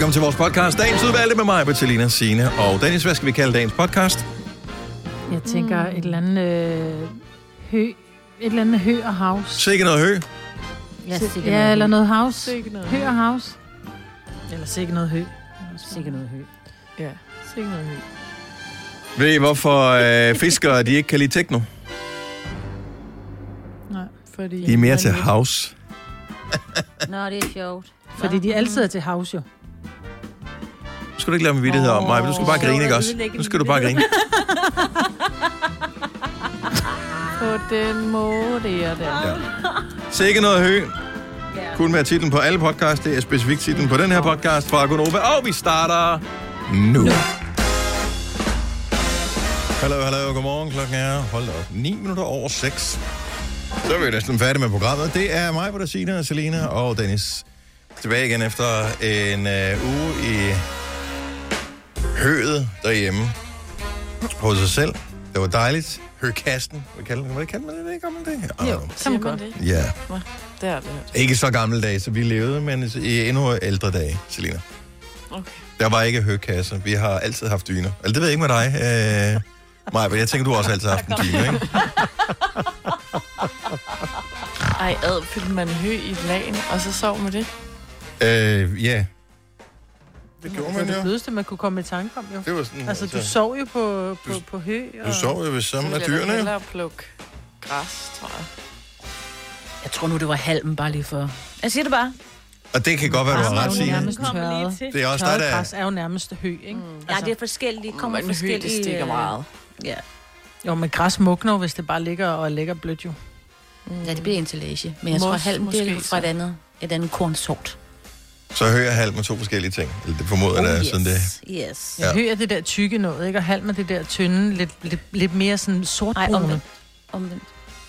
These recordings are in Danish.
Velkommen til vores podcast. Dagens udvalgte med mig, Bertalina, Signe og Dennis. Hvad skal vi kalde dagens podcast? Jeg tænker et eller andet øh, hø, et eller andet hø og house. Sikke noget hø. Ja, sikkert Ja, eller noget house. Sikke noget. Hø og house. Eller sikkert noget hø. Sikkert noget hø. Ja, sikke noget hø. Ved I, hvorfor øh, fiskere de ikke kan lide techno? Nej. Fordi De er mere til house. Nå, det er sjovt. Fordi de altid er til house, jo. Nu skal du ikke lave mig vidtighed om mig, du skal bare grine, ikke også? Nu skal du bare grine. På den måde, det er det. Ja. Sikke noget hø. Ja. Kun være titlen på alle podcasts. Det er specifikt titlen på den her podcast fra Gunova. Og vi starter nu. Hallo, hallo, godmorgen. Klokken er, hold op, 9 minutter over 6. Så er vi næsten færdige med programmet. Det er mig, Bertasina, Selina og Dennis. Tilbage igen efter en øh, uge i høet derhjemme hos sig selv. Det var dejligt. Høkasten. Hvad kalder man det? Kalder man det? Kalder man det? Jo, kan man godt. Ja. Det er det. Ikke så gamle så vi levede, men i endnu ældre dage, Selina. Okay. Der var ikke høkasser. Vi har altid haft dyner. Eller det ved jeg ikke med dig, øh, Maja, men jeg tænker, du har også altid haft en dyne, ikke? Ej, ad, fyldte man hø i lagen, og så sov med det. Øh, ja. Det gjorde Det var man det jo. blødeste, man kunne komme i tanke om, jo. Det var sådan, Altså, du sov jo på, på, på hø. Og... du sov jo ved sammen Så med ville jeg dyrene. plukke græs, tror jeg. Jeg tror nu, det var halmen bare lige for... Jeg siger det bare. Og det kan godt være, du har er ret, jo Signe. Det er også Tørret der... græs er jo nærmest hø, ikke? Mm. Ja, det er forskelligt. Kommer Men hø, forskellige... det stikker øh, meget. Ja. Jo, men græs mugner, jo, hvis det bare ligger og ligger blødt, jo. ja, det bliver ensilage. Men jeg tror, Mos- halm det er måske fra et andet, et andet kornsort. Så hører jeg halv med to forskellige ting. Eller det formoder jeg, oh, yes. sådan det. Yes. Ja. Ja. Hø er det der tykke noget, ikke? Og halm er det der tynde, lidt, lidt, lidt mere sådan Ej, sortbrune. omvendt. omvendt.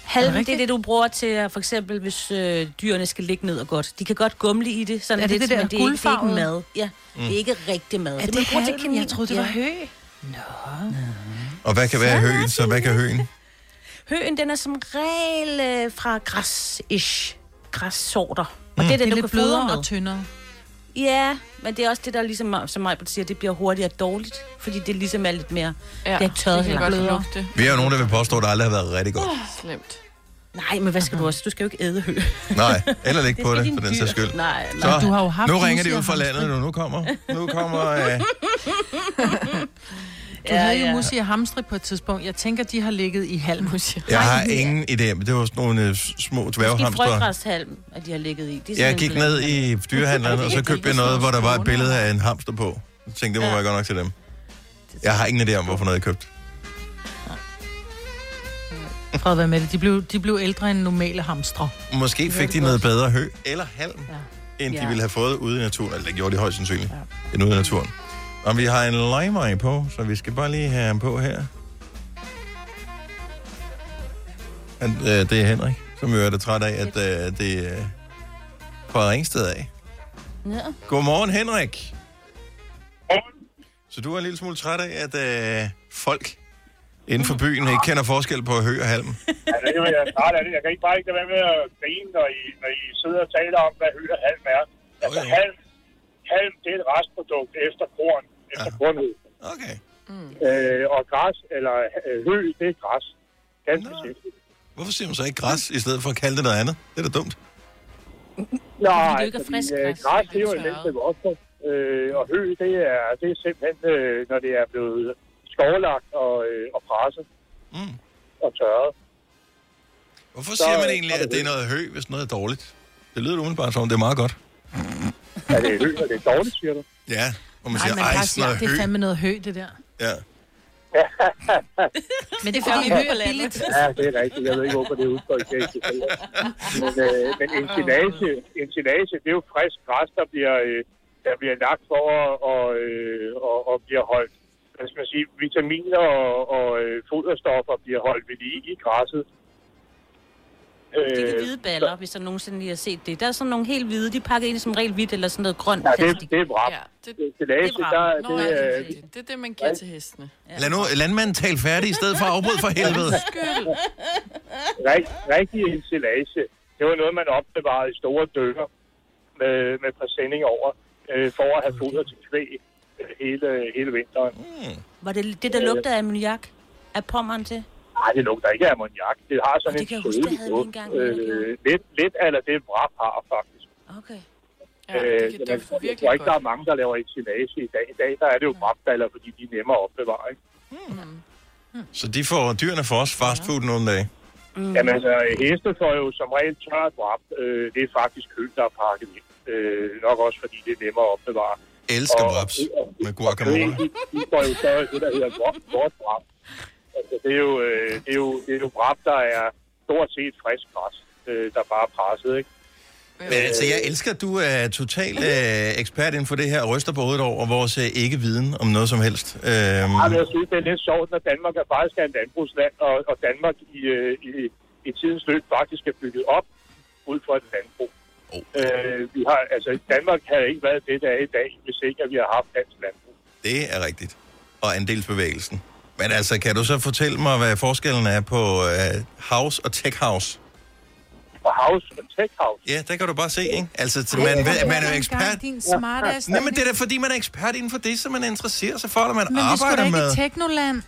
Halm, det er det, du bruger til, at for eksempel, hvis øh, dyrene skal ligge ned og godt. De kan godt gumle i det, sådan Er det lidt, det der men det er, ikke, det er ikke mad. Ja, mm. det er ikke rigtig mad. Er det, det til halm? Jeg troede, det var ja. hø. Og hvad kan være høen, så hvad kan høen? Høen, den er som regel øh, fra græs-ish. Græssorter. Og det er Det det, er du lidt kan blødere med. og tyndere. Ja, men det er også det, der ligesom, som mig siger, det bliver hurtigere dårligt. Fordi det ligesom er lidt mere... Ja, Det er tørret det kan godt. Vi er jo nogen, der vil påstå, at det aldrig har været rigtig godt. Slemt. Nej, men hvad skal du også? Du skal jo ikke æde hø. Nej, eller ligge Det på det, for den sags skyld. Nej, nej. Så, du har jo haft nu ringer de husdyr ud fra landet nu. Nu kommer, nu kommer øh, Du Ja, havde jo ja. musi og hamstri på et tidspunkt. Jeg tænker, de har ligget i halm. Jeg har ingen idé, men det var sådan nogle øh, små Måske dværghamstre. frøgræshalm, at de har ligget i. Det er Jeg gik ned i dyrehandleren, og så købte jeg noget, hvor der var et billede af en hamster på. Jeg tænkte, det må Ja. være godt nok til dem. Jeg har ingen idé om, hvorfor noget jeg købte. Fred, hvad med det? De blev, de blev ældre end normale hamstre. Måske fik de noget bedre hø eller halm, Ja. end de Ja. ville have fået ude i naturen. Eller det gjorde de højst sandsynligt, end ude i naturen. Og vi har en limer på, så vi skal bare lige have ham på her. Han, øh, det er Henrik, som jo er det træt af, at øh, det er fra Ringsted af. Ja. Godmorgen, Henrik. Så du er en lille smule træt af, at øh, folk inden for byen ikke kender forskel på hø og halm? Ja, det kan jeg starte af det. Jeg kan ikke bare ikke være med at grine, når I, når I sidder og taler om, hvad hø og halm er. Altså, jo. halm, halm, det er et restprodukt efter korn, efter Ja. Okay. Øh, og græs, eller øh, hø, det er græs. Ganske simpelt. Hvorfor siger man så ikke græs, i stedet for at kalde det noget andet? Det er da dumt. Nej, det ikke er frisk øh, græs, græs, det det er jo en mindste vokser. Øh, og hø, det er, det er simpelthen, øh, når det er blevet skovlagt og, øh, og presset Mm. og tørret. Hvorfor Så, siger man øh, egentlig, at det er noget hø, hvis noget er dårligt? Det lyder umiddelbart som, om det er meget godt. Er det hø, og det er dårligt, siger du? Ja, og man siger, ej, bare sådan noget det er fandme noget hø, det der. Ja. Men det er fordi, hø er billigt. Ja, det er rigtigt. Jeg ved ikke, hvorfor det er udtryk. Det er. Men, øh, men ensilage, ensilage, det er jo frisk græs, der bliver, øh, der bliver lagt for at, og, øh, og, og bliver holdt. Hvad skal man sige, vitaminer og, og øh, foderstoffer bliver holdt ved lige i græsset. Det er de Øh, hvide baller, hvis der nogensinde lige har set det. Der er sådan nogle helt hvide, de er pakket ind i som regel hvidt eller sådan noget grønt Ja, plastik. det, det er vrap. Ja, det, det er vrap. der, Nå, det, ja, det, er øh, rigtigt. det er det, man giver til hestene. Lad nu landmanden tale færdig, i stedet for at afbryde for helvede. rig, rigtig ensilage, det var noget, man opbevarede i store døgner med, med præsending over. øh, for at have foder til kvæg øh, hele, hele vinteren. Var det det, der lugtede af ammoniak? Af pommeren til? Nej, det lugter ikke af ammoniak. Det har sådan det en kan det sødlig engang, Øh, lidt, lidt af det vrap har faktisk. Okay. Ja, det Øh, kan men dufte jeg virkelig tror ikke, der er mange, der laver ensilage i dag. I dag der er det jo vrapballer, fordi de er nemmere at opbevare. Ikke? Så de får, dyrene får også fast food nogle dage. Mm. Jamen altså, heste får jo som regel tørt vrap. Øh, det er faktisk kød, der er pakket ind. Øh, nok også fordi det er nemmere at opbevare. Elsker Og- wraps med Og guacamole. de, de får jo så det, der hedder vort- vort vrap. Altså, det er jo, øh, det er jo, det er jo vrap, der er stort set frisk græs, øh, der bare er presset, ikke? Men altså, jeg elsker, at du er total øh, ekspert inden for det her, og ryster på hovedet over vores øh, ikke-viden om noget som helst. Øhm, Ja, men jeg synes, det er lidt sjovt, når Danmark er faktisk er en landbrugsland, og, og Danmark i, øh, i, i tidens løb faktisk er bygget op ud fra et landbrug. Oh. Øh, vi har, altså, Danmark havde ikke været det, der er i dag, hvis ikke at vi har haft dansk landbrug. det er rigtigt. Og andelsbevægelsen. Men altså, kan du så fortælle mig, hvad forskellen er på øh, house og tech house? Og house og tech house, Ja, der kan du bare se, ikke? Altså, til- man, ved- man er jo ekspert. Din smartass. Nej, men det er da fordi, man er ekspert inden for det, som man interesserer sig for, og man Men vi skulle da arbejder ikke med. teknoland.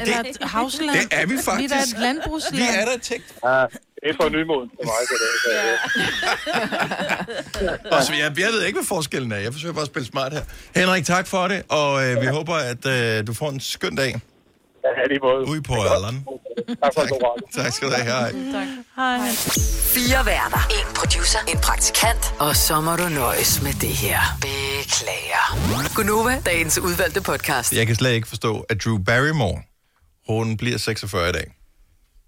Eller et havsland. Det er vi Vi er faktisk. et landbrugsland. Vi er der tech. ja, det er for nymoden for mig. Så det, så, ja. Altså, jeg, jeg ved ikke, hvad forskellen er. Jeg forsøger bare at spille smart her. Henrik, tak for det, og øh, vi håber, at øh, du får en skøn dag ja, lige måde. ude på Allan. Tak for radio. Tak skal du have. Hej. Hej. Fire værter. En producer. En praktikant. Og så må du nøjes med det her. Beklager. Gunova, dagens udvalgte podcast. Jeg kan slet ikke forstå, at Drew Barrymore, hun bliver 46 i dag.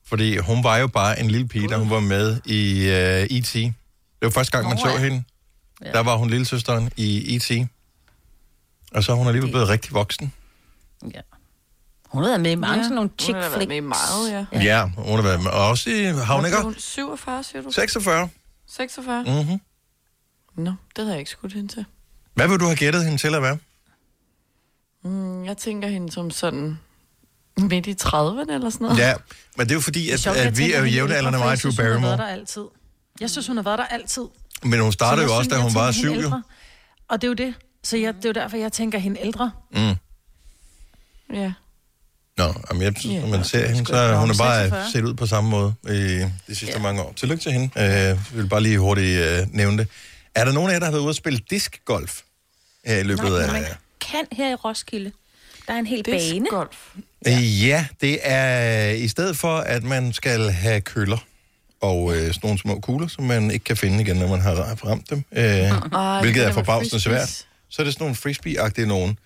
Fordi hun var jo bare en lille pige, da hun var med i uh, E.T. Det var første gang, man Nå, så ja. hende. Der var hun lillesøsteren i E.T. Og så er hun alligevel blevet rigtig voksen. Ja. Hun har været med i mange Ja. sådan nogle Hun chick har da været flicks. med i meget, ja. Ja, ja hun har været med. Og også i Havnikker. hun? 47, siger du? 46. 46? Mm-hmm. Nå, det havde jeg ikke skudt hende til. Hvad vil du have gættet hende til at være? Mm, Jeg tænker hende som sådan midt i 30'erne eller sådan noget. Ja, men det er jo fordi, at, sjovt, at vi er jo jævnaldrende mig, Drew jeg synes, Hun har Barrymore. været der altid. Jeg synes, hun har været der altid. Men hun startede jo også, da synes, hun jeg var syv. ældre. Og det er jo det. Så jeg, det er jo derfor, jeg tænker hende ældre. Mm. ja. Nå, jamen jeg, Ja, når man ser hende, så da hun er bare 46. set ud på samme måde i de sidste ja. mange år. Tillykke til hende. Jeg vil bare lige hurtigt uh, nævne det. Er der nogen af jer, der har været ude at spille diskgolf her i løbet Nej, af... man kan her i Roskilde. Der er en hel er bane. golf. Ja. ja, det er i stedet for, at man skal have køller og øh, sådan nogle små kugler, som man ikke kan finde igen, når man har ramt dem, øh, Ej, hvilket det er forbavsende svært. Så er det sådan nogle frisbee-agtige nogen.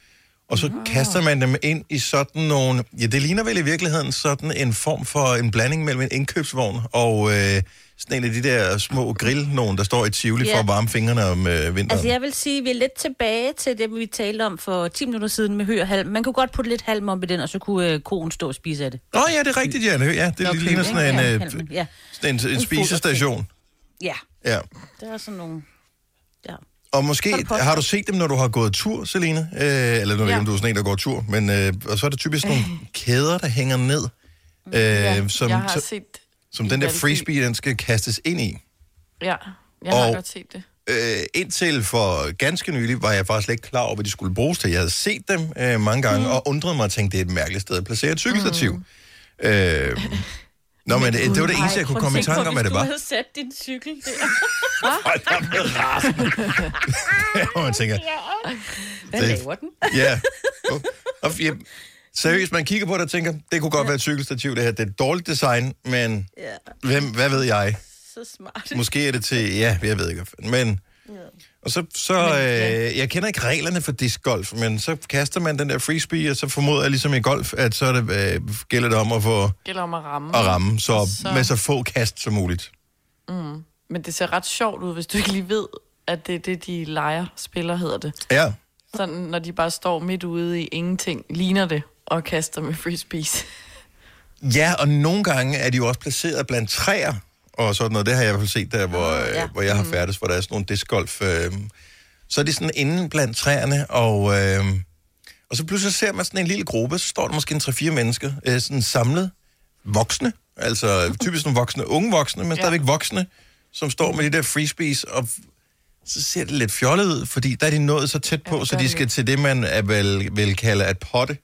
Og så kaster man dem ind i sådan nogle... Ja, det ligner vel i virkeligheden sådan en form for en blanding mellem en indkøbsvogn og øh, sådan en af de der små grill nogen, der står i Tivoli Ja. for at varme fingrene om øh, vinteren. Altså, jeg vil sige, at vi er lidt tilbage til det, vi talte om for 10 minutter siden med hø og halm. Man kunne godt putte lidt halm op i den, og så kunne øh, koen stå og spise af det. Nå ja, det er rigtigt, Janne. Ja, det Okay, ligner sådan en, øh, Ja, sådan en, en En spisestation. ja. Ja. det er sådan nogle... Ja. Og måske det har du set dem, når du har gået tur, Selina? Øh, eller nu ved Ja. om du er sådan en, der går tur. Men, øh, og så er der typisk nogle kæder, der hænger ned. Øh, Ja, som, jeg har set... som den der frisbee, den skal kastes ind i. Ja, jeg har Og- godt set det. Øh, indtil for ganske nylig var jeg faktisk slet ikke klar over, hvad de skulle bruges til. Jeg havde set dem øh, mange gange, mm. og undrede mig og tænkte, det er et mærkeligt sted at placere et cykelstativ. Mm. Øh, Nå, men det, det var det eneste, jeg kunne komme i tanke om, hvad det var. havde sat din cykel der. Hold med rasende. og man tænker, Hvad Det- laver den? ja. Og, og, ja. Seriøst, man kigger på det og tænker, det kunne godt være et cykelstativ, det her. Det er et dårligt design, men Ja, hvem, hvad ved jeg? så smart. Måske er det til, ja, jeg ved ikke, hvad fanden. Men... Og så, så øh, jeg kender ikke reglerne for discgolf, men så kaster man den der frisbee, og så formoder jeg ligesom i golf, at så er det, øh, gælder det om at få gælder om at ramme. at ramme, så, så med så få kast som muligt. Men det ser ret sjovt ud, hvis du ikke lige ved, at det er det, de leger spiller, hedder det. Ja, Sådan, når de bare står midt ude i ingenting, ligner det, og kaster med frisbees. Ja, og nogle gange er de jo også placeret blandt træer, og sådan noget. Det har jeg i hvert fald set der, hvor, Ah, ja. ja. hvor jeg har færdes, hvor der er sådan nogle discgolf. Øh, så er de sådan inde blandt træerne, og, øh, og så pludselig ser man sådan en lille gruppe, så står der måske en 3-4 mennesker, øh, sådan samlet, voksne, altså typisk nogle voksne, unge voksne, men stadigvæk voksne, som står med de der frisbees, og så ser det lidt fjollet ud, fordi der er de nået så tæt på, Ja, ja, så de skal til det, man er vel, vil kalde at potte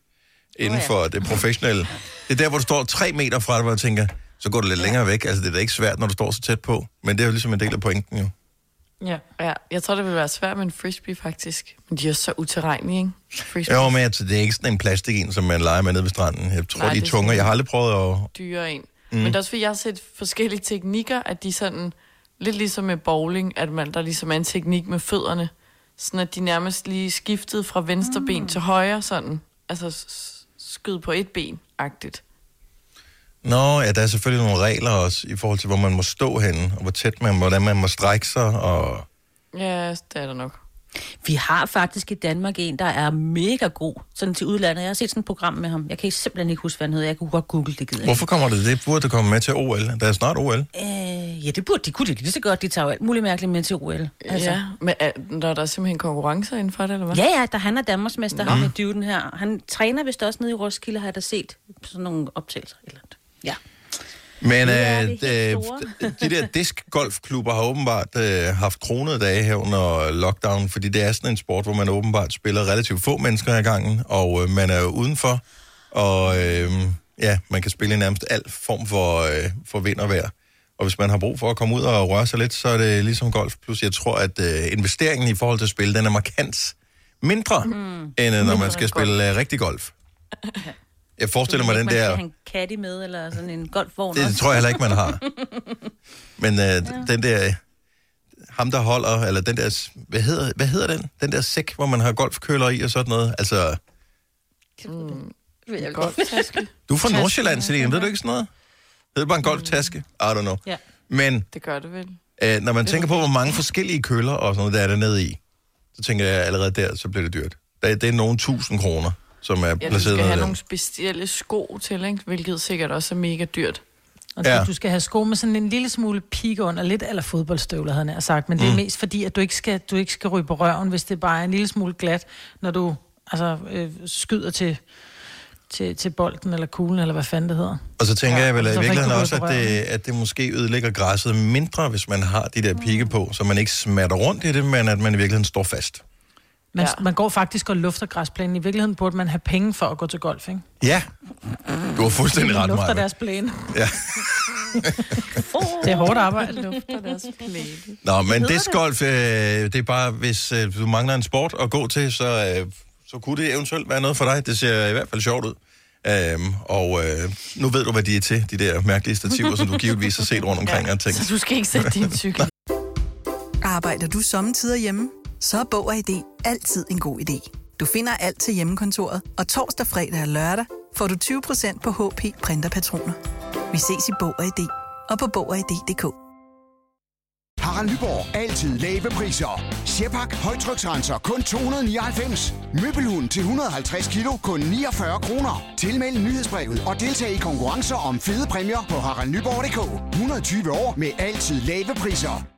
inden for det professionelle. Det er der, hvor du står tre meter fra dig, hvor jeg tænker, så går du lidt længere væk. Altså, det er da ikke svært, når du står så tæt på. Men det er jo ligesom en del af pointen, jo. Ja. Ja, jeg tror, det vil være svært med en frisbee, faktisk. Men de er så uterrenlige, ikke? Frisbee. Jo, men altså, det er ikke sådan en plastik en, som man leger med nede ved stranden. Jeg tror, Nej, de det er er tunge. Jeg har aldrig prøvet at... dyre en. Mm. Men det er også fordi, jeg har set forskellige teknikker, at de sådan, lidt ligesom med bowling, at man, der ligesom er en teknik med fødderne, sådan at de nærmest lige skiftede fra venstre ben til højre, sådan, altså skyd på et ben-agtigt. Nå, ja, der er selvfølgelig nogle regler også, i forhold til, hvor man må stå henne, og hvor tæt man, hvordan man må strække sig, og... Ja, det er der nok. Vi har faktisk i Danmark en, der er mega god, sådan til udlandet. Jeg har set sådan et program med ham. Jeg kan simpelthen ikke huske, hvad han hedder. Jeg kunne godt google det, gider Hvorfor kommer det? Det burde det komme med til OL. Der er snart OL. Øh, ja, det burde de kunne de lige så godt. De tager jo alt muligt mærkeligt med til OL. Altså. Ja, men er, der er der simpelthen konkurrencer inden for det, eller hvad? Ja, ja, der han er Danmarksmester, ham med dyven her. Han træner vist også nede i Roskilde, har jeg da set sådan nogle optagelser. Eller andet. Ja. Men Det er øh, det helt øh, de der diskgolfklubber har åbenbart øh, haft kronede dage her under lockdown, fordi det er sådan en sport, hvor man åbenbart spiller relativt få mennesker ad gangen, og øh, man er jo udenfor, og øh, ja, man kan spille i nærmest al form for, øh, for vind og vejr. Og hvis man har brug for at komme ud og røre sig lidt, så er det ligesom golf. Plus jeg tror, at øh, investeringen i forhold til at spille, den er markant mindre, mm. end øh, når man skal spille øh, rigtig golf. Jeg forestiller mig den man der... skal have en caddy med, eller sådan en golfvogn Det også. tror jeg heller ikke, man har. Men øh, ja. den der, ham der holder, eller den der, hvad hedder, hvad hedder den? Den der sæk, hvor man har golfkøller i og sådan noget. Altså, Golftaske. du er fra Nordsjælland, Selina, ved du ikke sådan noget? Det er bare en golftaske? I don't know. Ja. Men Det gør det vel. øh, når man tænker på, hvor mange forskellige køller og sådan noget, der er der nede i, så tænker jeg allerede der, så bliver det dyrt. Det, det er nogle tusind kroner, som er Ja, du placeret skal nede have der. nogle specielle sko til, ikke? hvilket sikkert også er mega dyrt. Og Ja. du skal have sko med sådan en lille smule pik under, lidt eller fodboldstøvler, havde nær sagt. Men det er Mm. mest fordi, at du ikke, skal, du ikke skal ryge på røven, hvis det bare er en lille smule glat, når du altså, øh, skyder til, til, til bolden eller kuglen, eller hvad fanden det hedder. Og så tænker ja, jeg vel i virkeligheden også, at det, at det måske ødelægger græsset mindre, hvis man har de der pigge på, så man ikke smatter rundt i det, men at man i virkeligheden står fast. Man, Ja. ja. man går faktisk og lufter græsplænen. I virkeligheden burde man have penge for at gå til golf, ikke? Ja, du har fuldstændig ret, lufter Maja. deres plæne. Ja. Det er hårdt arbejde. Lufter deres plæne. Nå, men discgolf, øh, det er bare, hvis øh, du mangler en sport at gå til, så, øh, så kunne det eventuelt være noget for dig. Det ser i hvert fald sjovt ud. Øhm, og øh, nu ved du, hvad de er til, de der mærkelige stativer, som du givetvis har set rundt omkring og tænkt. Så du skal ikke sætte din cykel. Arbejder du sommetider hjemme? Så er Bog og ID altid en god idé. Du finder alt til hjemmekontoret, og torsdag, fredag og lørdag får du 20% på HP printerpatroner. Vi ses i Bog og ID og på Bog og ID.dk. Harald Nyborg. Altid lave priser. Sjehpak. Højtryksrenser. Kun 299. Møbelhund til 150 kilo. Kun 49 kroner. Tilmeld nyhedsbrevet og deltag i konkurrencer om fede præmier på haraldnyborg.dk. 120 år med altid lave priser.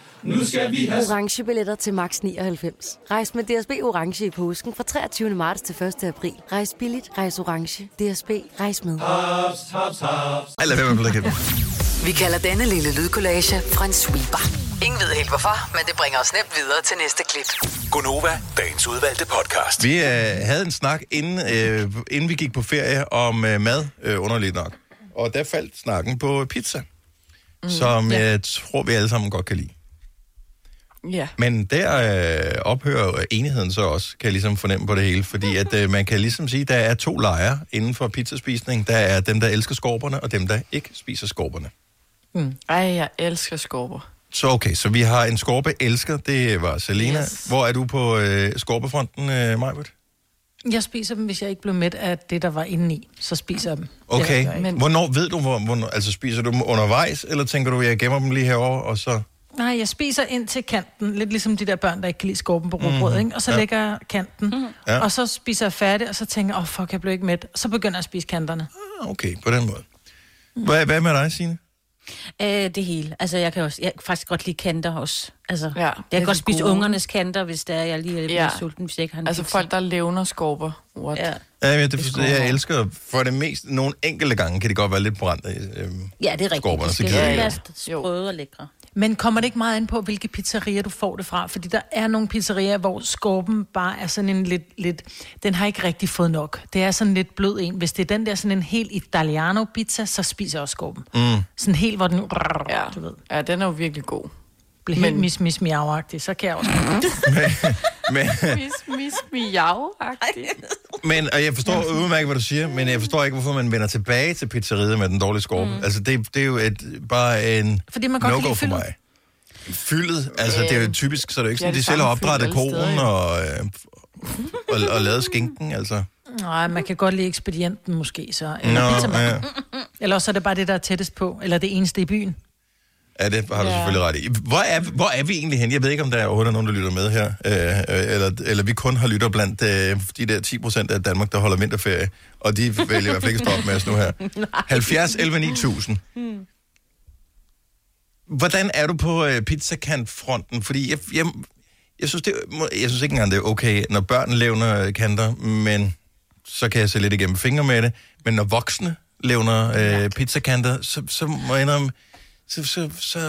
Nu skal vi have... Orange billetter til max 99. Rejs med DSB Orange i påsken fra 23. marts til 1. april. Rejs billigt, rejs orange. DSB, rejs med. Haps. Ej, lad være med at blive Vi kalder denne lille lydkollage en sweeper. Ingen ved helt hvorfor, men det bringer os nemt videre til næste klip. Gonova, dagens udvalgte podcast. Vi øh, havde en snak, inden, øh, inden vi gik på ferie, om øh, mad, øh, underligt nok. Og der faldt snakken på pizza, mm, som ja. jeg tror, vi alle sammen godt kan lide. Ja. Men der øh, ophører enigheden så også, kan jeg ligesom fornemme på det hele. Fordi at øh, man kan ligesom sige, at der er to lejre inden for pizzaspisning. Der er dem, der elsker skorperne, og dem, der ikke spiser skorperne. Mm. Ej, jeg elsker skorper. Så okay, så vi har en skorpe elsker, det var Selena. Yes. Hvor er du på øh, skorpefronten, øh, Majbert? Jeg spiser dem, hvis jeg ikke blev mæt af det, der var indeni. Så spiser jeg dem. Okay, jeg men... hvornår ved du, hvor, hvornår, altså spiser du dem undervejs, eller tænker du, jeg gemmer dem lige herover og så... Nej, jeg spiser ind til kanten, lidt ligesom de der børn, der ikke kan lide skorpen på rugbrød, Mhm. ikke? Og så Ja. ja. lægger jeg kanten, Ja. ja. og så spiser jeg færdig, og så tænker jeg, åh oh, fuck, jeg blev ikke mæt. Så begynder jeg at spise kanterne. Ah, Okay, på den måde. Hvad, hvad med dig, Signe? Øh, det hele. Altså, jeg kan også, jeg kan faktisk godt lide kanter også. Altså, Ja, jeg det kan er godt det spise gode. ungernes kanter, hvis der er, jeg lige er lidt Ja. ja. sulten, hvis jeg ikke har en Altså pizza. folk, der levner skorper. What? Ja. Ja, men det, det jeg elsker for det meste, nogle enkelte gange kan det godt være lidt brændt. Øh, ja, det er rigtigt. Skorperne, Det så gider jeg være ikke. sprøde og lækre. Men kommer det ikke meget ind på, hvilke pizzerier du får det fra? Fordi der er nogle pizzerier, hvor skorpen bare er sådan en lidt, lidt... Den har ikke rigtig fået nok. Det er sådan lidt blød en. Hvis det er den der sådan en helt italiano pizza, så spiser jeg også skorpen. Mm. Sådan helt, hvor den... Ja. Du ved. ja, den er jo virkelig god. Helt Men- mis, mis, miau så kan jeg også... Men, Mis, mis, miau men, og jeg forstår udmærket, hvad du siger, men jeg forstår ikke, hvorfor man vender tilbage til pizzeriet med den dårlige skorpe. Mm. Altså, det, det er jo et, bare en Fordi man godt no-go for mig. Fyldet, altså det er jo typisk, så er det jo ikke Ja, sådan, de selv har opdrettet jo. og, øh, og, og lavet skinken, altså. Nej, man kan godt lide ekspedienten måske, så. Eller, Nå, ja. eller også er det bare det, der er tættest på. Eller det eneste i byen. Ja, det har du Ja. selvfølgelig ret i. Hvor er, hvor er vi egentlig hen? Jeg ved ikke, om der er overhovedet nogen, der lytter med her. Øh, øh, eller, eller vi kun har lytter blandt øh, de der 10 procent af Danmark, der holder vinterferie. Og de vælger i hvert fald ikke at stoppe med os nu her. 70 11 9000. Hvordan er du på øh, pizzakantfronten? Fordi jeg, jeg, jeg, synes, det, jeg synes ikke engang, det er okay, når børn levner kanter, men så kan jeg se lidt igennem fingre med det. Men når voksne levner øh, pizzakanter, så, så må jeg indrømme, så, så, så,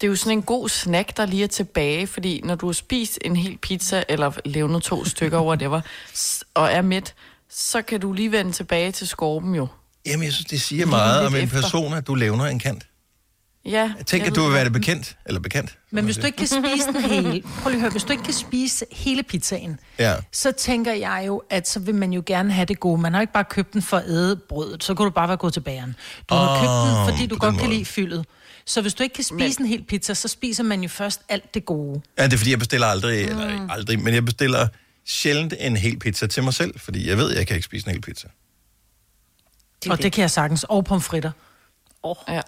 Det er jo sådan en god snack, der lige er tilbage, fordi når du har spist en hel pizza, eller levnet to stykker, whatever, og er mæt, så kan du lige vende tilbage til skorpen jo. Jamen, jeg synes, det siger Lige meget om en efter. person, at du levner en kant. Ja. Jeg tænker, jeg at du ved vil være det bekendt. Eller bekendt. Men hvis du ikke kan spise den hele, prøv lige at høre, hvis du ikke kan spise hele pizzaen, Ja. så tænker jeg jo, at så vil man jo gerne have det gode. Man har ikke bare købt den for at æde brødet, så kunne du bare være gået til bageren. Du har Åh, købt den, fordi du godt kan lide fyldet. Så hvis du ikke kan spise Men- en hel pizza, så spiser man jo først alt det gode. Ja, det er fordi, jeg bestiller aldrig, eller ikke aldrig, men jeg bestiller sjældent en hel pizza til mig selv, fordi jeg ved, at jeg kan ikke spise en hel pizza. Og det kan jeg sagtens. Og pomfritter. Oh. Ja.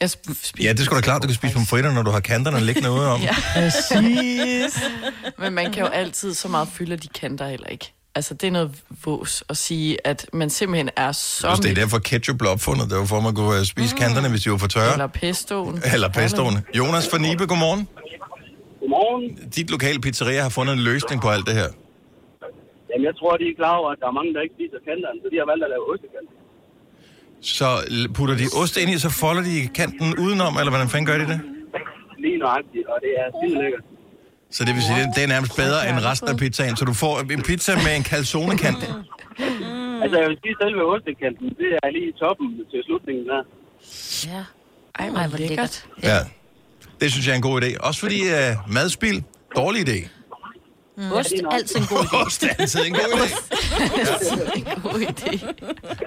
Jeg sp- spiser Ja, det er sgu da klart, du kan spise pomfritter, når du har kanterne liggende ude om. Ja. Præcis. Men man kan jo altid så meget fylde, de kanter heller ikke. Altså, det er noget vås at sige, at man simpelthen er så... Hvis det er derfor ketchup blev opfundet, det var for, at man kunne øh, spise kanterne, hvis de var for tørre. Eller pestoen. Eller pestoen. Jonas fra Nibe, godmorgen. Godmorgen. Dit lokale pizzeria har fundet en løsning på alt det her. Jamen, jeg tror, de er klar over, at der er mange, der ikke spiser kanterne, så de har valgt at lave ostekant. Så putter de ost ind i, så folder de kanten udenom, eller hvordan fanden gør de det? Lige nøjagtigt, og det er simpelthen lækkert. Så det vil sige, det, det er nærmest bedre end resten af pizzaen. Så du får en pizza med en calzone-kant. Altså, jeg vil sige, selve ostekanten, det er lige i toppen til slutningen der. Ja. Ej, hvor lækkert. Ja. Det synes jeg er en god idé. Også fordi uh, madspil, dårlig idé. Mm. Ost er altid en god idé. Ost er altid en god idé. en god idé.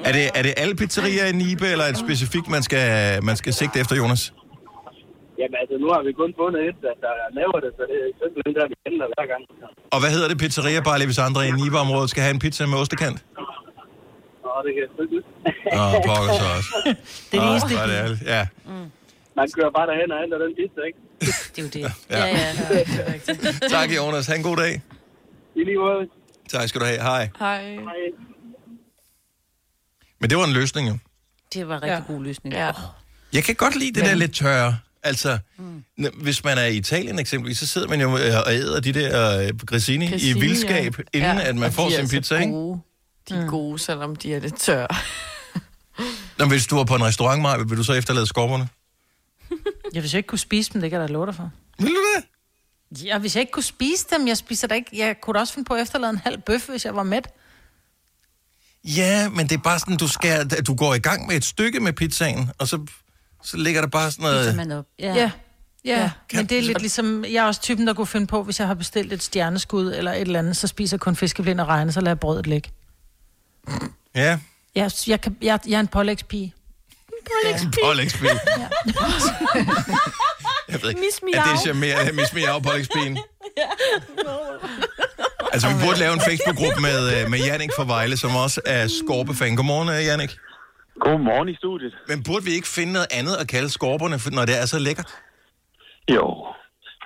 Er det, er det alle pizzerier i Nibe, eller er det specifikt, man skal, man skal sigte efter, Jonas? Jamen, altså, nu har vi kun fundet et, der, der laver det, så det er simpelthen der, vi ændrer hver gang. Og hvad hedder det pizzeria, bare lige hvis andre i Nibe-området skal have en pizza med ostekant? Nå, det kan jeg ikke. Åh, pokker så også. Det er det de- ærgerligt. Ja. Man kører bare derhen og henter den pizza, ikke? Det er jo det. Ja. ja. Tak, Jonas. Ha' en god dag. I lige måde. Tak skal du have. Hej. Hej. Hej. Men det var en løsning, jo. Det var en rigtig ja. god løsning. Ja. Jeg kan godt lide det der lidt tørre. Altså, mm. hvis man er i Italien eksempelvis, så sidder man jo øh, og æder de der øh, grissini, i Cassini, vildskab, ja. inden Ja, at man og får sin pizza, ikke? Gode. De er gode, selvom de er lidt tørre. Nå, hvis du er på en restaurant, Maja, vil du så efterlade skorperne? Ja, hvis jeg ikke kunne spise dem, det kan jeg da love dig for. Vil du det? Ja, hvis jeg ikke kunne spise dem, jeg spiser da ikke... Jeg kunne da også finde på at efterlade en halv bøf, hvis jeg var mæt. Ja, men det er bare sådan, du, skal, du går i gang med et stykke med pizzaen, og så, så ligger der bare sådan noget... man op. Ja. Ja, ja. men det er lidt ligesom... Jeg er også typen, der kunne finde på, hvis jeg har bestilt et stjerneskud eller et eller andet, så spiser jeg kun fiskeblind og regne, så lader jeg brødet ligge. Ja, Jeg, jeg, kan, jeg, jeg er en pålægspige. Pålægspil. Jeg ved ikke, Miss er det charmerende, Miss Miau pålægspigen? Altså, vi burde lave en Facebook-gruppe med, øh, med Jannik fra Vejle, som også er skorpefan. Godmorgen, øh, Jannik. Godmorgen i studiet. Men burde vi ikke finde noget andet at kalde skorperne, for- når det er så lækkert? Jo,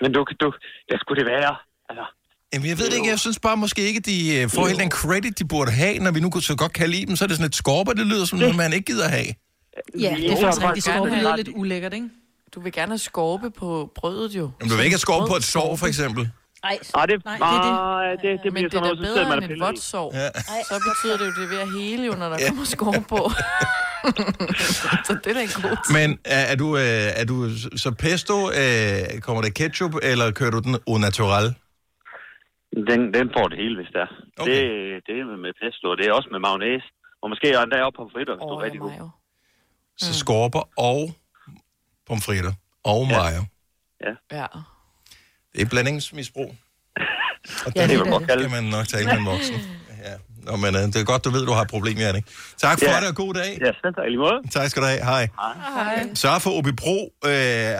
men du, du, hvad skulle det være? Altså, Jamen, jeg ved det ikke. Jeg synes bare måske ikke, de øh, får helt den credit, de burde have. Når vi nu så godt kan lide dem, så er det sådan lidt skorper, det lyder som noget, man ikke gider have. Ja, det er faktisk rigtigt. Skorpe lyder lidt ulækkert, ikke? Du vil gerne have skorpe på brødet, jo. Jamen, du vil ikke have skorpe på et sår, for eksempel. Nej, Nej, det, Nej, det er det, det, det, Men bliver det er sådan da noget, så sidder man bedre og end et piller i. sår. Ja. Så betyder det jo, det er ved at hele jo, når der kommer skår på. så det er en god ting. Men er, er, du, øh, er du så pesto, øh, kommer der ketchup, eller kører du den au naturel? Den, den får det hele, hvis det er. Okay. Det, det er med pesto, og det er også med mayonnaise. Og måske endda op på fritter, hvis du er rigtig god. Så skorper og pomfritter og mayo. Ja. Ja. Det er blandingsmisbrug. Og Ja, det, det det vil man kalde skal man nok tale med en voksen. Ja. Nå, men øh, det er godt, du ved, du har et problem, Jannik. Tak for Ja. det, og god dag. Ja, selv tak i lige måde. Tak skal du have. Hej. Hej. Så for Obibro øh,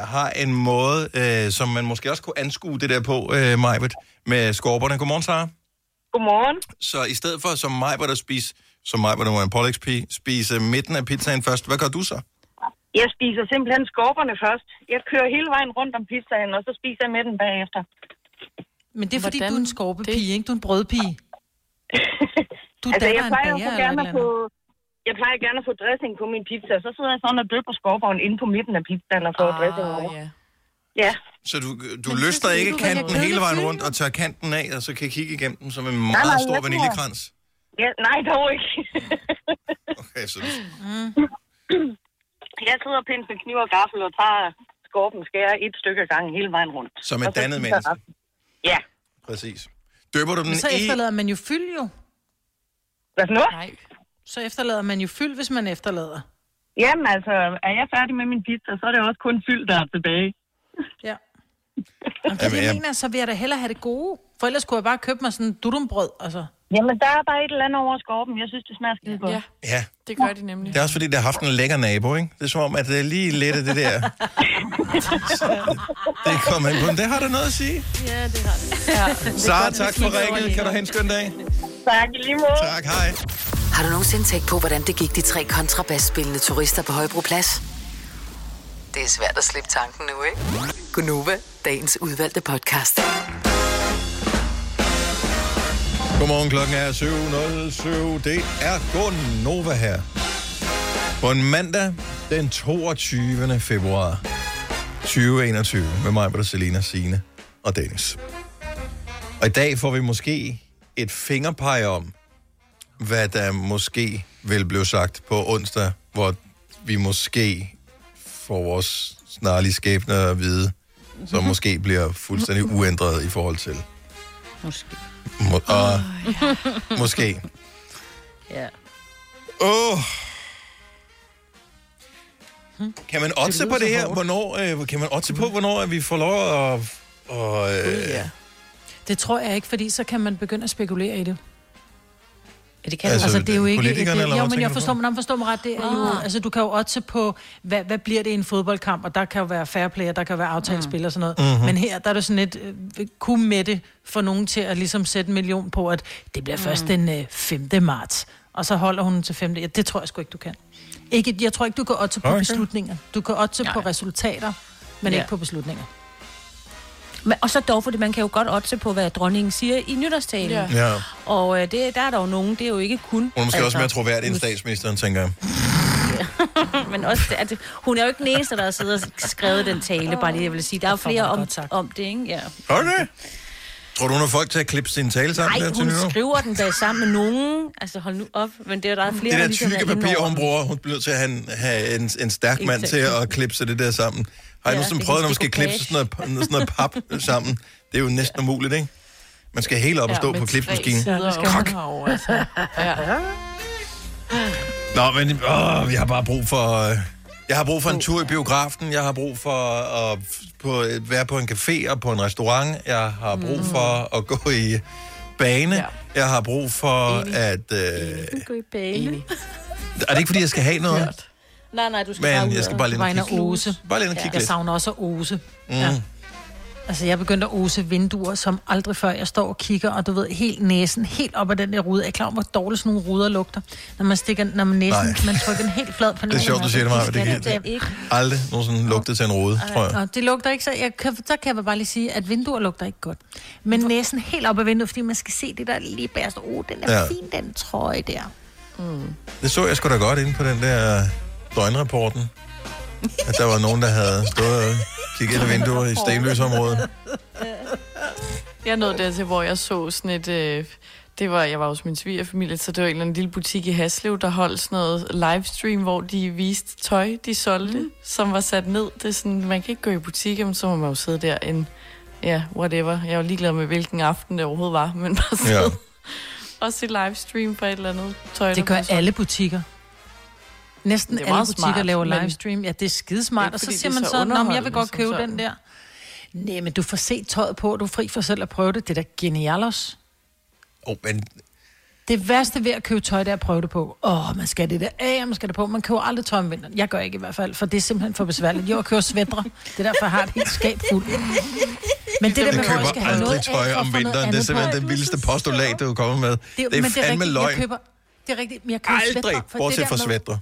har en måde, øh, som man måske også kunne anskue det der på, øh, Majbet, med skorperne. Godmorgen, Sara. Godmorgen. Så i stedet for som Majbet at spise, som Majbet var en pålægspige, spise midten af pizzaen først, hvad gør du så? Jeg spiser simpelthen skorperne først. Jeg kører hele vejen rundt om pizzaen, og så spiser jeg med den bagefter. Men det er fordi, Hvordan du er en skorpepige, ikke? Du er en brødpige. Du altså, jeg en plejer jo gerne at få... Jeg plejer gerne at få dressing på min pizza, så sidder jeg sådan og døber skorperen inde på midten af pizzaen og får ah, dressing over. Ja. Ja. Så du, du løsner synes, ikke du kanten hele vejen rundt og tager kanten af, og så kan kigge igennem den som en nej, meget jeg stor tror- vaniljekrans? Ja nej, dog ikke. Okay, så Mm. Jeg sidder og pinser med kniv og gaffel og tager skorpen, skærer et stykke ad gangen hele vejen rundt. Som et dannet menneske. Ja. præcis. Døber du den Men så i... efterlader man jo fyld jo. Hvad for noget? Nej. Så efterlader man jo fyld, hvis man efterlader. Jamen altså, er jeg færdig med min pizza, så er det også kun fyld, der er tilbage. Ja. Jamen, fordi jeg mener, så vil jeg da hellere have det gode. For ellers kunne jeg bare købe mig sådan en dudumbrød, altså. Jamen, der er bare et eller andet over skorpen. Jeg synes, det smager skide godt. Ja, Ja, det gør de nemlig. det er også fordi, det har haft en lækker nabo, ikke? Det er som om, at det er lige lidt af det der. det kommer ind på. Det har der noget at sige. Ja, det har det. Ja. Sara, tak for ringet. Kan du have en skøn dag? Tak, i lige måde. Tak, hej. Har du nogensinde tænkt på, hvordan det gik de tre kontrabasspillende turister på Højbroplads? Det er svært at slippe tanken nu, ikke? Gunova, dagens udvalgte podcast. Godmorgen, klokken er 7.07. Det er Gunova her. På en mandag, den 22. februar 2021, med mig, Britta, Selina, Signe og Dennis. Og i dag får vi måske et fingerpege om, hvad der måske vil blive sagt på onsdag, hvor vi måske får vores snarlige skæbne at vide, som måske bliver fuldstændig uændret i forhold til. Måske. Må, og, måske. Ja. Åh. Oh. Kan man otte på det her? Hvornår, øh, kan man otte på, hvornår at vi får lov at... Og, øh, ja. Det tror jeg ikke, fordi så kan man begynde at spekulere i det. Ja, det kan altså, altså, det er jo ikke... det, eller jo, men jeg forstår, man forstår mig ret, det er jo... Ah. Altså, du kan jo otte på, hvad, hvad bliver det i en fodboldkamp, og der kan jo være fair play, og der kan være aftalespil og sådan noget. Mhm. Mm-hmm. Men her, der er det sådan et... Øh, kunne med det for nogen til at ligesom sætte en million på, at det bliver først Mm. den øh, 5. marts, og så holder hun til 5. Ja, det tror jeg sgu ikke, du kan. Ikke, jeg tror ikke, du kan otte på Okay. beslutninger. Du kan otte på resultater, men Ja. ikke på beslutninger. Men, og så dog, fordi man kan jo godt otte på, hvad dronningen siger i nytårstalen. Ja. Ja. Og øh, det, der er der jo nogen, det er jo ikke kun... Hun er måske altså, også mere troværdig end statsministeren, tænker jeg. Men også, det, at hun er jo ikke den eneste, der har siddet og skrevet den tale, bare lige, jeg vil sige. Der er jo flere om, om det, ikke? Ja. Det? Tror du, hun har folk til at klippe sin tale sammen Nej, der til hun skriver den da sammen med nogen. Altså, hold nu op. Men det er der er flere, Det der der ligesom tykke er papir, hun bruger, hun bliver til at have en, have en, en stærk mand til at klipse det der sammen. Har I Ja, ja, nogensinde prøvet, når man skal klipse sådan noget, sådan noget pap sammen? Det er jo næsten umuligt, ikke? Man skal helt op og stå på klipsmaskinen. Ja, Krak. man herovre, altså. Ja. Nå, men åh, jeg har bare brug for... øh, Jeg har brug for en tur i biografen. Jeg har brug for at på, være på en café og på en restaurant. Jeg har brug for at gå i bane. Ja. Jeg har brug for at... Øh, Gå i bane. er det ikke, fordi jeg skal have noget? Nej, nej, du skal Men bare ud jeg skal og- bare lige Vegne kigge. Ose. Bare lige ind og kigge Jeg lidt. savner også Ose. Mm. Ja. Altså, jeg er begyndt at ose vinduer som aldrig før. Jeg står og kigger, og du ved, helt næsen, helt op ad den der rude. Jeg er klar over, hvor dårligt sådan nogle ruder lugter. Når man stikker, når man næsen, Nej. man trykker den helt flad på Det er sjovt, du siger det, Maja, det kan det ikke. aldrig nogensinde lugtet til en rode, tror jeg. Nå, det lugter ikke så... Jeg kan, så kan jeg bare lige sige, at vinduer lugter ikke godt. Men næsen helt op ad vinduet, fordi man skal se det der lige bagerst. Åh, oh, den er Ja. ja. fin, den trøje der. Mm. Det så jeg sgu da godt inde på den der døgnrapporten. At der var nogen, der havde stået og kigget ind ad vinduer i stenløsområdet. Jeg nåede dertil, hvor jeg så sådan et... Øh, det var, jeg var hos min svigerfamilie, så det var en eller anden lille butik i Haslev, der holdt sådan noget livestream, hvor de viste tøj, de solgte, mm. som var sat ned. Det er sådan, man kan ikke gå i butikken, så må man jo sidde der en... Ja, whatever. Jeg var ligeglad med, hvilken aften det overhovedet var, men bare sidde Ja. ja. og se livestream for et eller andet tøj. der Det gør alle butikker. Næsten Det er alle butikker smart, laver men- livestream. Ja, det er skidesmart. Ikke Og så siger det er man så så, Nå, men jeg vil godt købe sådan." den der. Nej, men du får set tøjet på, du er fri for selv at prøve det. Det er da genialos. Oh, men Det værste ved at købe tøj, det er at prøve det på. Åh, oh, man skal det der af, man skal det på. Man køber aldrig tøj om vinteren. Jeg gør ikke i hvert fald, for det er simpelthen for besværligt. Jo, jeg køber svætre. Det er derfor, jeg har et helt skab fuldt. Men det der med, jeg skal have noget aldrig tøj at om vinteren. Det er simpelthen det vildeste postulat, du er kommet med. Det, det er men fandme rigtigt, løgn. Jeg køber, det er rigtigt, men jeg køber Aldrig, svætter, for bortset det fra svætter.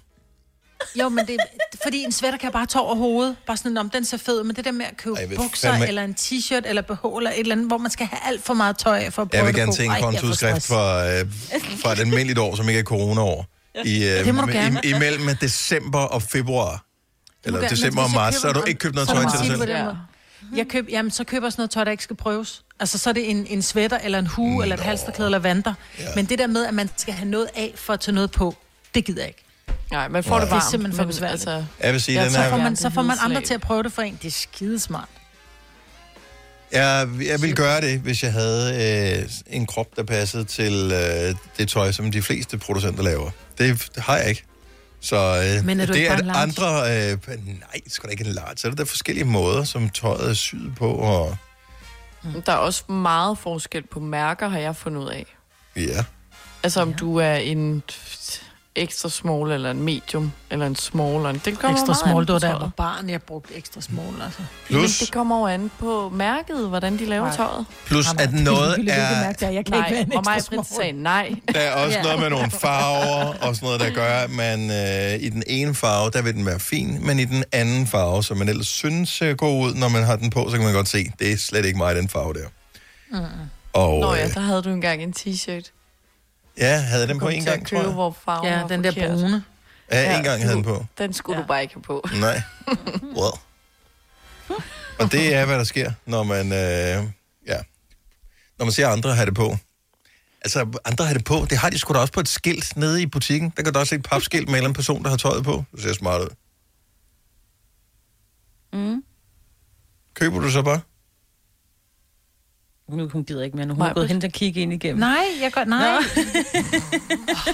Jo, men det, fordi en sweater kan jeg bare tage over hovedet. Bare sådan, om den ser fed. Men det der med at købe Ej, bukser, fandme- eller en t-shirt, eller BH, eller et eller andet, hvor man skal have alt for meget tøj for at prøve Jeg vil gerne se en kontoudskrift fra, øh, fra et almindeligt år, som ikke er coronaår. I, øh, Det må du gerne. i, imellem december og februar. Eller gerne, december og marts, så har du ikke købt noget tøj til dig sige det på selv. måde. Jeg køb, jamen, så køber jeg sådan noget tøj, der ikke skal prøves. Altså, så er det en, en sweater, eller en hue, eller et halsterklæde, eller vanter. Ja. Men det der med, at man skal have noget af for at tage noget på, det gider jeg ikke. Nej, man får Nej. det Det er varmt. simpelthen for men besværligt. Altså, Jeg vil sige, Ja, den så er... får man, så får man andre til at prøve det for en. Det er skidesmart. Jeg, jeg ville gøre det, hvis jeg havde øh, en krop, der passede til øh, det tøj, som de fleste producenter laver. Det, det har jeg ikke. Så øh, Men er du det er det andre... Øh, nej, det skal da ikke en large. Så er der forskellige måder, som tøjet er syet på. Og, Der er også meget forskel på mærker, har jeg fundet ud af. ja. Altså om du er en ekstra small, eller en medium, eller en small. Eller en, det kommer Ekstra small, det var der, jeg var barn, jeg brugte ekstra small, altså. Men Plus, det kommer jo an på mærket, hvordan de laver Nej. tøjet. plus at noget er... er. Jeg kan Nej, ikke være en og ekstra mig small. sagde nej. Der er også Ja. noget med nogle farver og sådan noget, der gør, at man øh, i den ene farve, der vil den være fin, men i den anden farve, som man ellers synes øh, går ud, når man har den på, så kan man godt se, det er slet ikke mig, den farve der. Mm. Og Nå øh, ja, der havde du engang en t-shirt. Ja, havde den på en gang, tror jeg. hvor farven Ja, var den der brune. Ja, en gang havde den på. Den skulle ja. du bare ikke have på. Nej. Well. Og det er, hvad der sker, når man, øh, ja, når man ser andre have det på. Altså, andre har det på. Det har de sgu da også på et skilt nede i butikken. Der kan du også se et papskilt med en eller anden person, der har tøjet på. Det ser smart ud. Mm. Køber du så bare? Nu hun gider ikke mere, nu hun er gået hen og kigge ind igennem. Nej, jeg gør, nej. oh,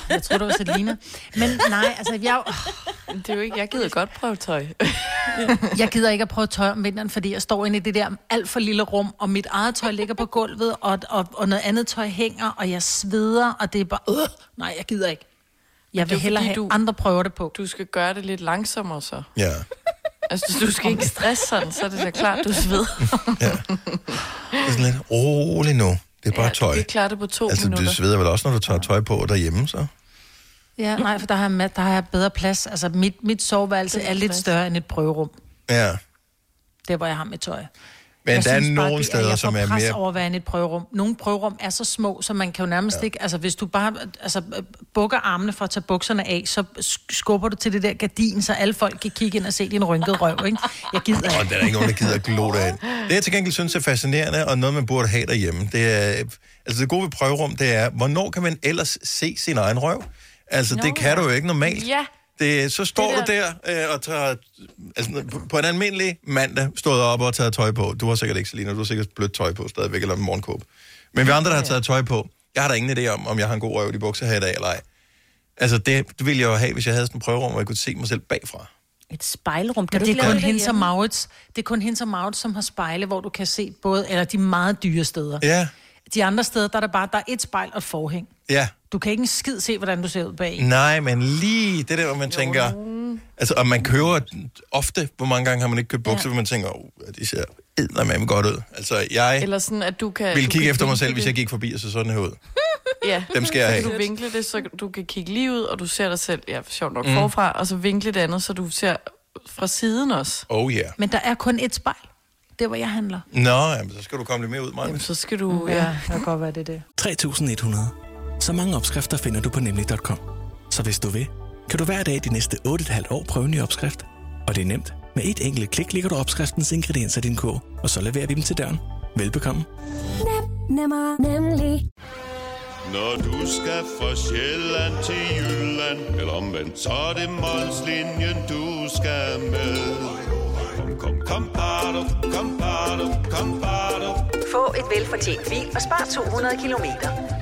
jeg tror, det var Selina. Men nej, altså, jeg, Det er jo ikke, jeg gider godt prøve tøj. jeg gider ikke at prøve tøj om vinteren, fordi jeg står inde i det der alt for lille rum, og mit eget tøj ligger på gulvet, og, og, og noget andet tøj hænger, og jeg sveder, og det er bare, øh, nej, jeg gider ikke. Jeg er vil hellere fordi, have, du- andre prøver det på. Du skal gøre det lidt langsommere så. Ja. Altså, du skal ikke stresse sådan, så er det da klart, du sveder. Det er sådan lidt roligt nu. Det er bare Ja, tøj. det klarer det på to altså, minutter. du sveder vel også, når du tager tøj på derhjemme, så? Ja, nej, for der har jeg, der har jeg bedre plads. Altså, mit, mit soveværelse er lidt større end et prøverum. Ja. Der, hvor jeg har mit tøj. Men jeg der er nogle det steder, jeg som er mere... over at være inde i et prøverum. Nogle prøverum er så små, så man kan jo nærmest ja. ikke... Altså, hvis du bare altså, bukker armene for at tage bukserne af, så sk- skubber du til det der gardin, så alle folk kan kigge ind og se din rynkede røv, ikke? Jeg gider Og ikke. der er ikke nogen, der gider at glo derind. Det, jeg til gengæld synes er fascinerende, og noget, man burde have derhjemme, det er... Altså, det gode ved prøverum, det er, hvornår kan man ellers se sin egen røv? Altså, Nå, det kan du jo ikke normalt. Ja. Det, så står Det du der øh, og tager... Altså, på, på en almindelig mandag stået op og taget tøj på. Du har sikkert ikke, Selina, du har sikkert blødt tøj på stadigvæk, eller en morgenkåb. Men vi andre, der har taget tøj på, jeg har da ingen idé om, om jeg har en god røv i de bukser her i dag, eller ej. Altså, det, det ville jeg jo have, hvis jeg havde sådan en prøverum, hvor jeg kunne se mig selv bagfra. Et spejlrum. Kan det er kun det hende som? Maurits. Det er kun hende som Maurits, som har spejle, hvor du kan se både, eller de meget dyre steder. Ja, De andre steder, der er der bare, der er et spejl og et forhæng. Ja. Du kan ikke en skid se, hvordan du ser ud bag. Nej, men lige det der, hvor man tænker... Altså, og man køber ofte, hvor mange gange har man ikke købt bukser, Ja. hvor man tænker, oh, de ser eddermame godt ud. Altså, jeg Eller sådan, at du kan... ville du kigge kan efter mig selv, hvis jeg gik forbi og så sådan her ud. Ja. Dem skal jeg så kan du vinkle det, så du kan kigge lige ud, og du ser dig selv, ja, sjovt nok, Mm. forfra, og så vinkle det andet, så du ser fra siden også. Oh yeah. Men der er kun et spejl. Det er, hvor jeg handler. Nå, jamen, så skal du komme lidt mere ud, Maja. Jamen, så skal du... Ja, det kan godt være, det er det. 3100. Så mange opskrifter finder du på nemlig.com. Så hvis du vil, kan du hver dag de næste 8,5 år prøve en ny opskrift. Og det er nemt. Med et enkelt klik ligger du opskriftens ingredienser i din kog, og så leverer vi dem til døren. Velbekomme. Nemmer, nemlig. Når du skal fra Sjælland til Jylland, eller omvendt, så er det Molslinjen, du skal med. Kom, kom, kom, bado, kom, bado, kom, bado. Få et velfortjent bil og spar 200 kilometer.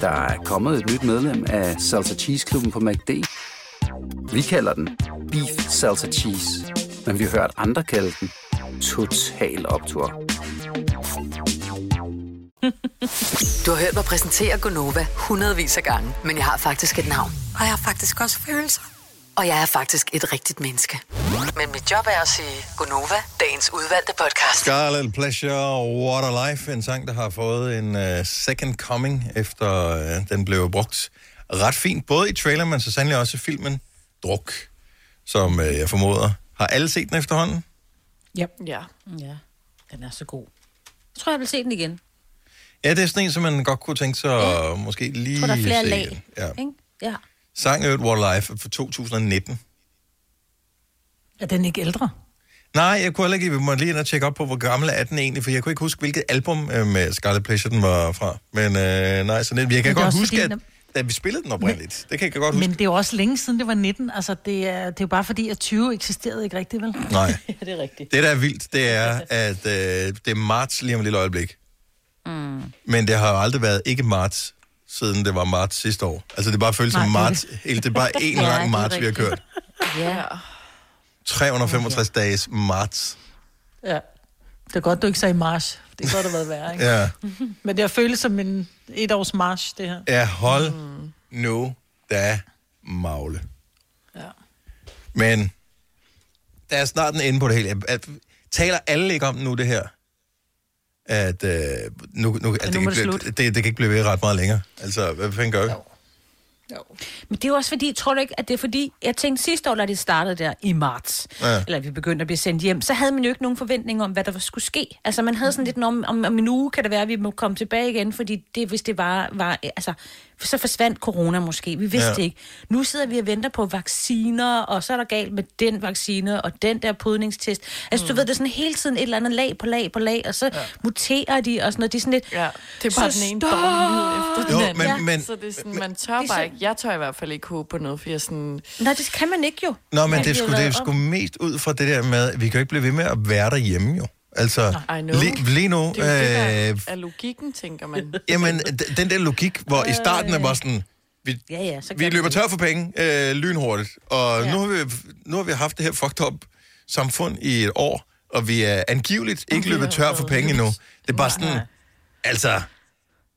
Der er kommet et nyt medlem af Salsa Cheese Klubben på MACD. Vi kalder den Beef Salsa Cheese, men vi har hørt andre kalde den Total Optor. Du har hørt mig præsentere Gonova hundredvis af gange, men jeg har faktisk et navn. Og jeg har faktisk også følelser. Og jeg er faktisk et rigtigt menneske. Men mit job er at sige Gonova, dagens udvalgte podcast. Scarlet Pleasure, What a Life, en sang, der har fået en uh, second coming, efter uh, den blev brugt ret fint, både i trailer, men så sandelig også i filmen Druk, som uh, jeg formoder. Har alle set den efterhånden? Ja. Ja. Ja, den er så god. Jeg tror, jeg vil se den igen. Ja, det er sådan en, som man godt kunne tænke sig ja. at måske lige Jeg tror, der er flere se lag. igen. Ja. Ikke? Ja. Sang Earth a Life fra 2019. Er den ikke ældre? Nej, jeg kunne heller ikke, vi må lige ind og tjekke op på, hvor gammel er den egentlig, for jeg kunne ikke huske, hvilket album øh, med Scarlet Pleasure den var fra. Men øh, nej, så det, jeg kan godt huske, fordi, at da vi spillede den oprindeligt, det kan jeg godt huske. Men det er jo også længe siden, det var 19. Altså, det er, det er jo bare fordi, at 20 eksisterede ikke rigtigt, vel? Nej. ja, det er rigtigt. Det, der er vildt, det er, at øh, det er marts lige om et lille øjeblik. Mm. Men det har jo aldrig været ikke marts, siden det var marts sidste år. Altså, det er bare føles som er marts. Helt, det er bare en Ja, lang marts, vi har kørt. Ja. 365 dages marts. Ja. Det er godt, du ikke sagde march. Det kunne godt have været værre, ikke? Ja. Men det har føles som en et års march, det her. Ja, hold mm. nu da magle. Ja. Men der er snart en ende på det hele. At, at, taler alle ikke om nu det her? At øh, nu, nu, at nu det, må kan det blive, det, det kan ikke blive ved ret meget længere. Altså, hvad fanden gør vi? Men det er jo også fordi, tror du ikke, at det er fordi, jeg tænkte sidste år, da det startede der i marts, Ja. ja. eller vi begyndte at blive sendt hjem, så havde man jo ikke nogen forventning om, hvad der skulle ske. Altså man havde sådan lidt, om, om, om en uge kan det være, at vi må komme tilbage igen, fordi det, hvis det var, var altså, så forsvandt corona måske. Vi vidste Ja. det ikke. Nu sidder vi og venter på vacciner, og så er der galt med den vaccine, og den der podningstest. Altså mm. du ved, det er sådan hele tiden et eller andet lag på lag på lag, og så ja. muterer de, og sådan noget. De er sådan lidt... Ja, det er bare så den ene efter Jo, den anden. men- ja. men- så det er sådan, men- man tør Det er bare så- ikke. Jeg tør i hvert fald ikke håbe på noget, for jeg er sådan... Nej, det kan man ikke jo. Nå, men det er, det lavet sgu om. mest ud fra det der med, at vi kan jo ikke blive ved med at være derhjemme jo. Altså, lige, lige nu, Det er jo det, øh, der er logikken, tænker man. jamen, den der logik, hvor i starten er bare sådan, vi, Ja, ja, så vi løber tør for penge øh, lynhurtigt, og ja. nu, har vi, nu har vi haft det her fucked up samfund i et år, og vi er angiveligt ikke løbet tør for penge endnu. Det er bare sådan, altså,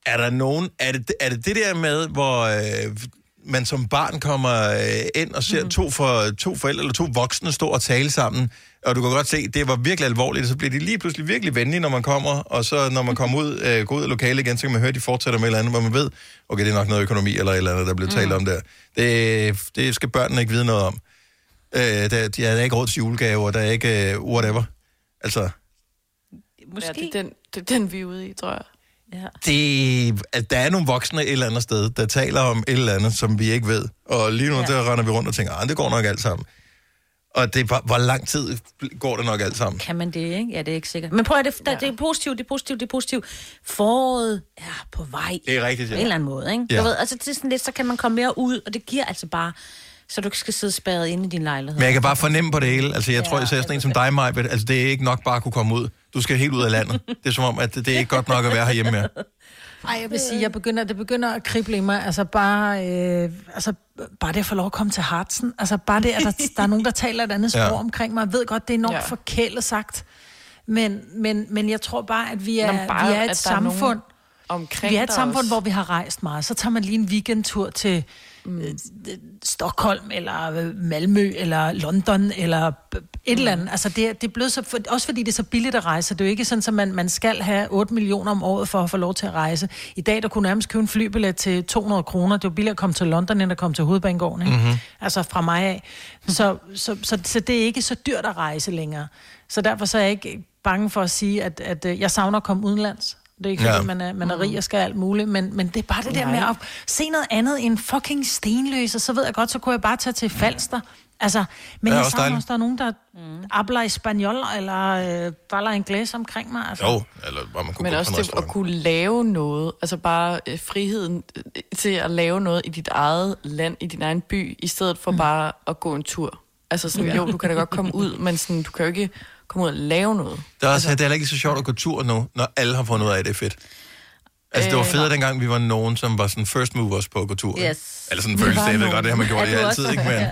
er der nogen, er det er det, det der med, hvor øh, man som barn kommer øh, ind og ser mm. to, for, to forældre eller to voksne stå og tale sammen, og du kan godt se, det var virkelig alvorligt, så bliver de lige pludselig virkelig venlige, når man kommer, og så når man kommer ud, øh, går ud af lokalet igen, så kan man høre, at de fortsætter med et eller andet, hvor man ved, okay, det er nok noget økonomi eller et eller andet, der bliver talt Mm. om der. Det, det skal børnene ikke vide noget om. Øh, der, der er ikke råd til julegaver, der er ikke uh, whatever. Altså, Måske. Ja, det er den, det er den vi er ude i, tror jeg. Ja. det, at der er nogle voksne et eller andet sted, der taler om et eller andet, som vi ikke ved. Og lige nu, ja. Der render vi rundt og tænker, ah, det går nok alt sammen. Og det bare, hvor lang tid går det nok alt sammen? Kan man det, ikke? Ja, det er ikke sikkert. Men prøv at det, der, det er positivt, det er positivt, det er positivt. Foråret er på vej. Det er rigtigt, ja. På en eller anden måde, ikke? Ja. Du ved, altså, det er sådan lidt, så kan man komme mere ud, og det giver altså bare, så du ikke skal sidde spærret inde i din lejlighed. Men jeg kan bare fornemme på det hele. Altså, jeg Ja, tror, jeg ser sådan en som dig, Majbet. Altså, det er ikke nok bare at kunne komme ud. Du skal helt ud af landet. Det er som om, at det er ikke godt nok at være herhjemme mere. Ej, jeg vil sige, jeg begynder, det begynder at krible i mig. Altså bare, øh, altså bare det at få lov at komme til Hartsen. Altså bare det, at der, der er nogen, der taler et andet sprog Ja. omkring mig. Jeg ved godt, det er enormt Ja. forkælet sagt. Men, men, men jeg tror bare, at vi er, Nå, bare, vi er et der er nogen samfund, omkring vi er et samfund, også. hvor vi har rejst meget. Så tager man lige en weekendtur til mm. Stockholm, eller øh, Malmø, eller London, eller b- et eller andet. Altså det, det er blevet så, for, også fordi det er så billigt at rejse. Det er jo ikke sådan, at man, man skal have 8 millioner om året for at få lov til at rejse. I dag, der kunne nærmest købe en flybillet til 200 kroner. Det er jo billigere at komme til London, end at komme til hovedbanegården. Ikke? Mhm. Mm-hmm. Altså fra mig af. Så, så, så, så det er ikke så dyrt at rejse længere. Så derfor så er jeg ikke bange for at sige, at, at øh, jeg savner at komme udenlands. Det er ikke, fordi Ja. ja. man, er, man er rig og skal alt muligt, men, men det er bare det der Nej. med at se noget andet end fucking stenløs, og så ved jeg godt, så kunne jeg bare tage til Falster. Altså, men jeg savner også, der er nogen, der mm. abler i spanjol, eller øh, baller inglés omkring mig. Altså. Jo, eller hvor man kunne Men også en det at kunne lave noget, altså bare øh, friheden øh, til at lave noget i dit eget land, i din egen by, i stedet for mm. bare at gå en tur. Altså sådan, Ja. jo, du kan da godt komme ud, men sådan, du kan jo ikke komme ud og lave noget. Det er, også, det er heller ikke så sjovt at gå tur nu, når alle har fundet ud af, at det er fedt. Altså, det var Øh, federe dengang, vi var nogen, som var sådan first movers på at gå tur. ikke? Yes. Eller sådan følelse, jeg ved godt, det har man gjort det altid, ikke? Men... Ja.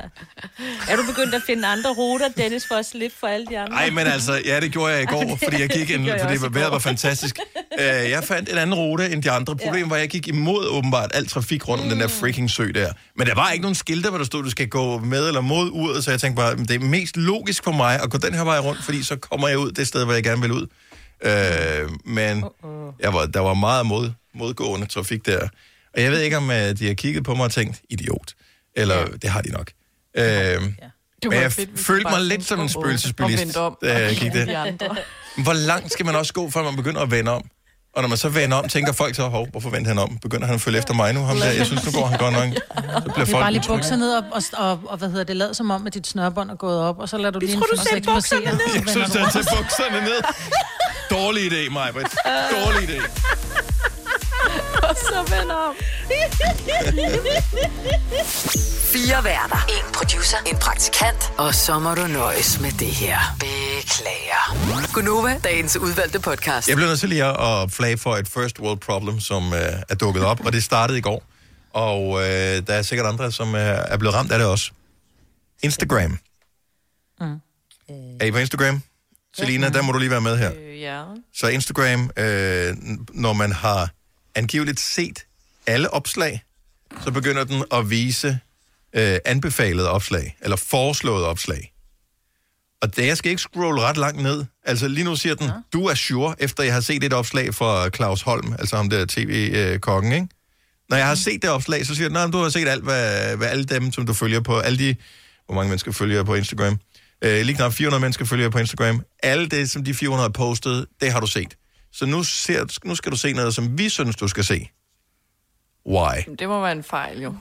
Er du begyndt at finde andre ruter, Dennis, for at slippe for alle de andre? Ej, men altså, ja, det gjorde jeg i går, det- fordi jeg gik det en, gjorde jeg fordi vejret var fantastisk. Uh, jeg fandt en anden rute end de andre. Problemet var, at jeg gik imod åbenbart al trafik rundt om den der freaking sø der. Men der var ikke nogen skilte, hvor der stod, du skal gå med eller mod uret, så jeg tænkte bare, det er mest logisk for mig at gå den her vej rundt, fordi så kommer jeg ud det sted, hvor jeg gerne vil ud. Uh, men jeg var, der var meget mod, modgående trafik der. Og jeg ved ikke, om uh, de har kigget på mig og tænkt, idiot. Eller det har de nok. Uh, Det men jeg fedt, følte mig lidt som en spøgelsesbilist, da jeg gik de der. andre. Hvor langt skal man også gå, før man begynder at vende om? Og når man så vender om, tænker folk så, hov, hvorfor vendte han om? Begynder han at følge efter mig nu? Ham der? Jeg synes, nu går han godt nok. Så bliver Det er folk bare lige bukser ned og, og, og, og, hvad hedder det, lad som om, at dit snørbånd er gået op, og så lader du lige tror, en du sagde 5-6 bukserne ned. Jeg synes, rundt. tager bukserne ned. Dårlig idé, Majbrit. Dårlig idé. Og så vender om. Fire værter. En producer. En praktikant. Og så må du nøjes med det her. Beklager. Gunova, dagens udvalgte podcast. Jeg blev nødt til lige at flage for et first world problem, som øh, er dukket op, og det startede i går. Og øh, der er sikkert andre, som øh, er blevet ramt af det også. Instagram. Mm. Er I på Instagram? Selina, der må du lige være med her. Øh, ja. Så Instagram, øh, når man har angiveligt set alle opslag, så begynder den at vise øh, anbefalede opslag, eller foreslåede opslag. Og det, jeg skal ikke scrolle ret langt ned. Altså lige nu siger den, ja. du er sure, efter jeg har set et opslag fra Claus Holm, altså ham der tv-kokken, ikke? Når jeg har set det opslag, så siger den, du har set alt, hvad, hvad alle dem, som du følger på, alle de, hvor mange mennesker følger på Instagram? Øh, lige knap 400 mennesker følger på Instagram. Alle det, som de 400 har postet, det har du set. Så nu, ser, nu skal du se noget, som vi synes, du skal se. Why? Det må være en fejl, jo.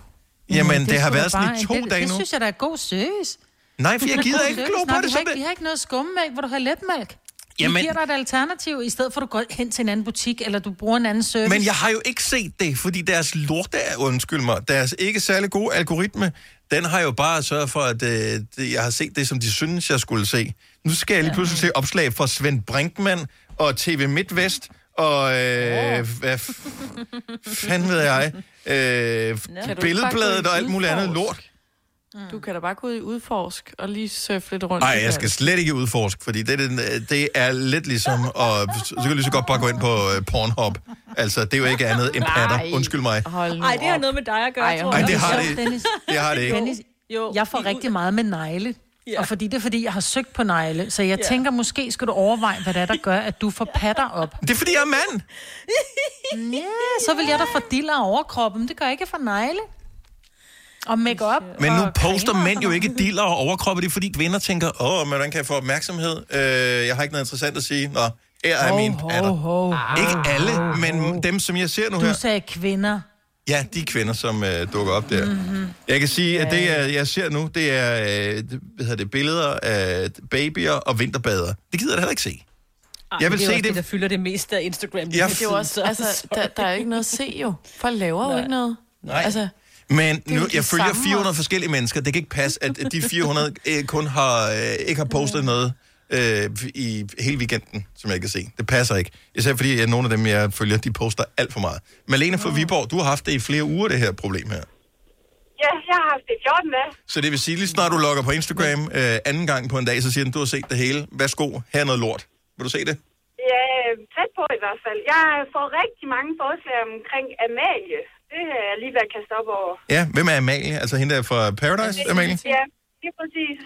Jamen, det, det har været sådan bare i to det, dage det nu. synes jeg, der er god service. Nej, for jeg gider ikke glo service. på Nej, det, vi har ikke, det- Vi har ikke noget skummelmælk, hvor du har letmælk. Jamen- Vi giver dig et alternativ, i stedet for at du går hen til en anden butik, eller du bruger en anden service. Men jeg har jo ikke set det, fordi deres lorte, undskyld mig, deres ikke særlig gode algoritme, den har jo bare sørget for, at øh, det, jeg har set det, som de synes, jeg skulle se. Nu skal jeg lige pludselig se opslag fra Svend Brinkmann og TV MidtVest og øh, hvad f- fanden ved jeg, øh, billedbladet og alt muligt andet udforsk? lort. Du kan da bare gå ud i udforsk og lige surfe lidt rundt. Nej, jeg det. skal slet ikke udforske, fordi det, er den- det er lidt ligesom, og så kan du lige så godt bare gå ind på øh, Pornhub. Altså, det er jo ikke andet end patter. Nej. Undskyld mig. Hold Ej, det har noget med dig at gøre, Ej, tror jeg. det har det, det har det ikke. Dennis, Jo, jeg får rigtig meget med negle. Ja. Og fordi det er fordi, jeg har søgt på negle. Så jeg ja. tænker, måske skal du overveje, hvad det er, der gør, at du får patter op. Det er fordi, jeg er mand. Ja, så vil jeg da få diller overkroppen. Det gør jeg ikke for negle. Og make-up. Men nu poster mænd jo ikke diller og overkroppe, det er fordi kvinder tænker, åh, men hvordan kan jeg få opmærksomhed? Øh, jeg har ikke noget interessant at sige. Nå, her er Ho, min ho, patter. ho, ho, Ikke alle, men dem, som jeg ser nu noget. her. Du sagde kvinder. Ja, de kvinder, som øh, dukker op der. Mhm. Jeg kan sige, at det, er, jeg ser nu, det er øh, det- hvad hedder det, billeder af babyer og vinterbader. Det gider jeg da heller ikke se. Jeg vil det er se også det. det, der fylder det meste af Instagram. Ja, det er jo også, altså, der, der er ikke noget at se jo. Folk laver jo Nej. ikke noget. Nej. Altså, Men jo nu, jeg følger samme 400 også. forskellige mennesker. Det kan ikke passe, at de 400 øh, kun har, øh, ikke har postet noget øh, i hele weekenden, som jeg kan se. Det passer ikke. Især fordi at nogle af dem, jeg følger, de poster alt for meget. Malene fra Viborg, du har haft det i flere uger, det her problem her. Ja, jeg har haft det i 14 dage. Så det vil sige, lige snart du logger på Instagram øh, anden gang på en dag, så siger den, du har set det hele. Værsgo, her er noget lort. Vil du se det? Ja, tæt på i hvert fald. Jeg får rigtig mange forslag omkring Amalie. Det er jeg lige ved at kaste op over. Ja, hvem er Amalie? Altså hende der fra Paradise, Amalie? Ja, er præcis.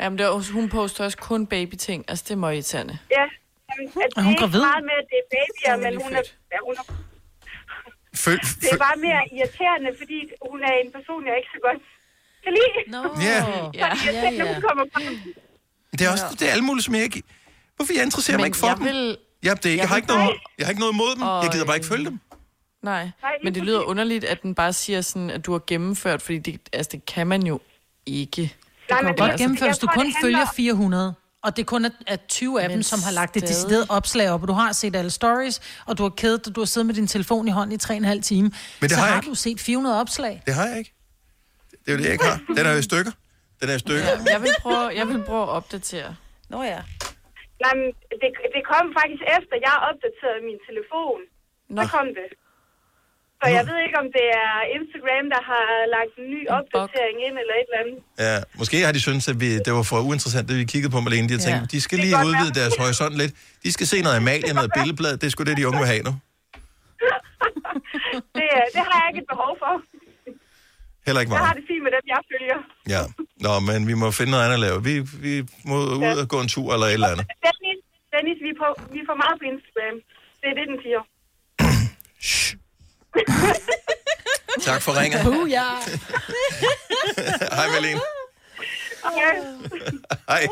Jamen, det er, også- hun poster også kun babyting. Altså, det er meget irriterende. Ja. Jamen, at Er hun det er gravid? ikke meget med, at det er babyer, men hun er, ja, hun er... Det er bare mere irriterende, fordi hun er en person, jeg ikke så godt kan lide. Nå, Ja. Ja, ja. frem. Det er også det er alle mulige, som jeg ikke... Hvorfor jeg interesserer mig Men ikke for jeg dem? vil- Ja, det er ikke, jeg, jeg har vil- ikke noget, jeg har ikke noget imod dem. Og, Jeg gider bare ikke følge dem. Nej, men det lyder underligt, at den bare siger sådan, at du har gennemført, fordi det, altså, det kan man jo ikke. Du kan men godt det- gennemføre, hvis du kun det følger handler- 400. Og det kun er, er 20 af dem, Men som har lagt et stadig. decideret opslag op, og du har set alle stories, og du har kædet dig, du har siddet med din telefon i hånden i 3,5 time. det så har jeg har ikke. du set 400 opslag. Det har jeg ikke. Det er jo det, jeg ikke har. Den er jo i stykker. Den er i stykker. Jeg vil prøve, jeg vil prøve at opdatere. Nå ja. Nej, men det, det kom faktisk efter, jeg opdaterede min telefon. Så kom det. Så jeg ved ikke, om det er Instagram, der har lagt en ny opdatering ind, eller et eller andet. Ja, måske har de syntes, at vi, det var for uinteressant, det vi kiggede på, Malene. De har tænkt, Ja. de skal lige udvide være. deres horisont lidt. De skal se noget Amalie, noget billedblad. Det er sgu det, de unge vil have nu. Det, det har jeg ikke et behov for. Heller ikke Jeg har det fint med dem, jeg følger. Ja. Nå, men vi må finde noget andet at lave. Vi, vi må ud og gå en tur eller et eller andet. Dennis, Dennis vi, er på, vi er for meget på Instagram. Det er det, den siger. Tak for ringet. Booyah! Hej, Malene. Okay. Hej.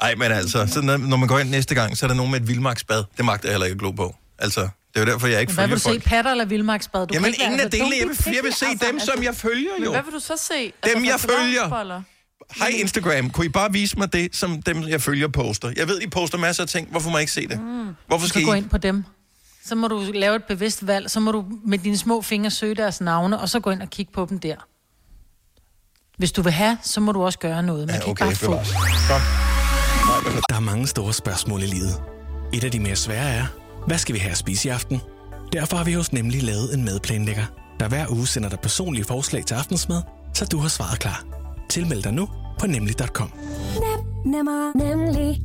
Ej, men altså, så når, man går ind næste gang, så er der nogen med et vildmarksbad. Det magter jeg heller ikke at glo på. Altså, det er jo derfor, jeg ikke Hvad følger vil du folk. se, patter eller vildmarksbad? Du Jamen, ingen af delene. Don't Jeg vil, jeg vil se picky. dem, som jeg følger Men jo. hvad vil du så se? Dem, jeg for følger. Hej Instagram, kunne I bare vise mig det, som dem, jeg følger, poster? Jeg ved, I poster masser af ting. Hvorfor må jeg ikke se det? Mm. Hvorfor skal skal gå I? ind på dem. Så må du lave et bevidst valg. Så må du med dine små fingre søge deres navne, og så gå ind og kigge på dem der. Hvis du vil have, så må du også gøre noget. Man Ja, kan ikke okay, bare få. Kom. Der er mange store spørgsmål i livet. Et af de mere svære er, hvad skal vi have at spise i aften? Derfor har vi hos Nemlig lavet en madplanlægger, der hver uge sender dig personlige forslag til aftensmad, så du har svaret klar. Tilmeld dig nu på nemlig.com. Nem, nemmer, nemlig.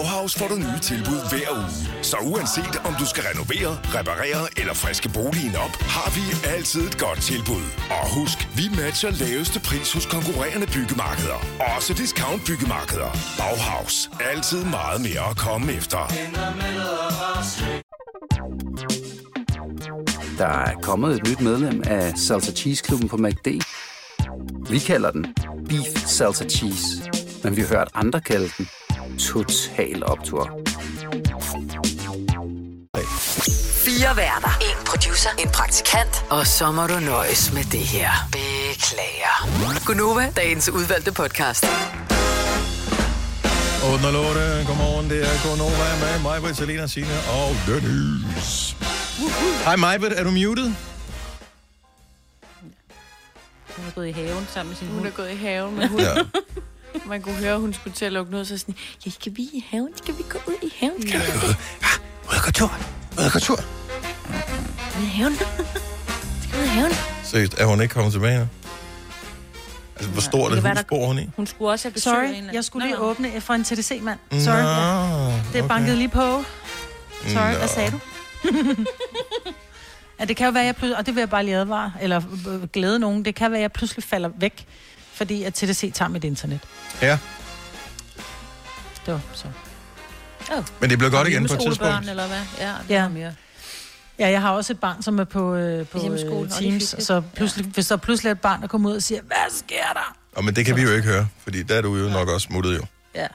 Bauhaus får du nye tilbud hver uge. Så uanset om du skal renovere, reparere eller friske boligen op, har vi altid et godt tilbud. Og husk, vi matcher laveste pris hos konkurrerende byggemarkeder. Også discount byggemarkeder. Bauhaus. Altid meget mere at komme efter. Der er kommet et nyt medlem af Salsa Cheese Klubben på MACD. Vi kalder den Beef Salsa Cheese, men vi har hørt andre kalde den Total Optor. Fire værter. En producer. En praktikant. Og så må du nøjes med det her. Beklager. Gunova, dagens udvalgte podcast. 8 og 8. Godmorgen, det er Gonova med mig, Britt, Selena, Signe og Dennis. Hej Majbert, er du muted? Hun er gået i haven sammen med sin Hun hund. er gået i haven med hunden. Ja. Man kunne høre, at hun skulle til at lukke noget, så sådan, ja, skal vi i haven? Skal vi gå ud i haven? Skal vi gå ud Ud og gå tur. Ud og gå tur. i haven? Skal vi ud i haven? Seriøst, er hun ikke kommet tilbage nu? Altså, hvor stort det et var hus bor hun i? Hun skulle også have besøg en Sorry, anden- jeg skulle lige Nå, nå. åbne for en TDC-mand. Nå, Sorry. ja. Det okay. bankede lige på. Sorry, Nå. hvad sagde du? ja, det kan jo være, jeg pludselig, og det vil jeg bare lige advare, eller øh, glæde nogen, det kan være, at jeg pludselig falder væk, fordi at TDC tager mit internet. Ja, Det var så. Oh. men det blev godt igen på et tidspunkt. eller hvad? Ja, det Ja. ja. mere. Ja, jeg har også et barn, som er på, øh, på Hjemmeskole, og øh, Teams, hyggeligt. så pludselig, hvis der pludselig er et barn, der kommer ud og siger, hvad sker der? Og men det kan vi jo ikke høre, fordi der er du jo nok også smuttet jo. Ja.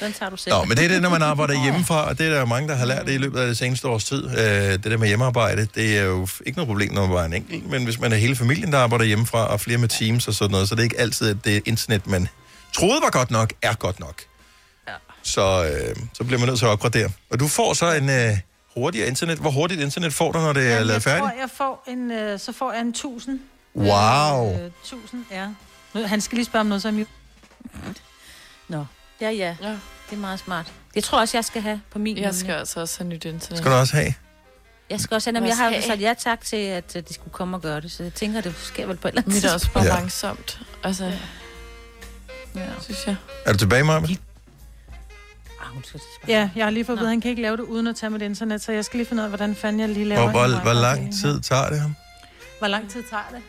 Den tager du selv. Nå, men det er det, når man arbejder hjemmefra, og det er der jo mange, der har lært det i løbet af det seneste års tid. Øh, det der med hjemmearbejde, det er jo ikke noget problem, når man er en enkelt, men hvis man er hele familien, der arbejder hjemmefra, og flere med teams og sådan noget, så det er ikke altid, at det internet, man troede var godt nok, er godt nok. Ja. Så, øh, så bliver man nødt til at opgradere. Og du får så en øh, hurtigere internet. Hvor hurtigt internet får du, når det er Jamen, lavet jeg færdigt? tror, jeg får en, øh, så får jeg en 1000. Wow. Øh, 1000, ja. Nu, han skal lige spørge om noget, så er jeg Nå, ja, ja. ja. Det er meget smart. Jeg tror også, jeg skal have på min. Jeg skal altså også have nyt internet. Skal du også have? Jeg skal også have, jamen, jeg har jo sagt ja tak til, at de skulle komme og gøre det, så jeg tænker, det sker vel på et eller andet Mit er også bare Ja. langsomt. Altså, ja. synes jeg. Er du tilbage, Maja? Ja, jeg har lige fået at han kan ikke lave det uden at tage mit internet, så jeg skal lige finde ud af, hvordan fanden jeg lige laver Hvor, hvor, hvor lang tid tager det ham? Hvor lang tid tager det?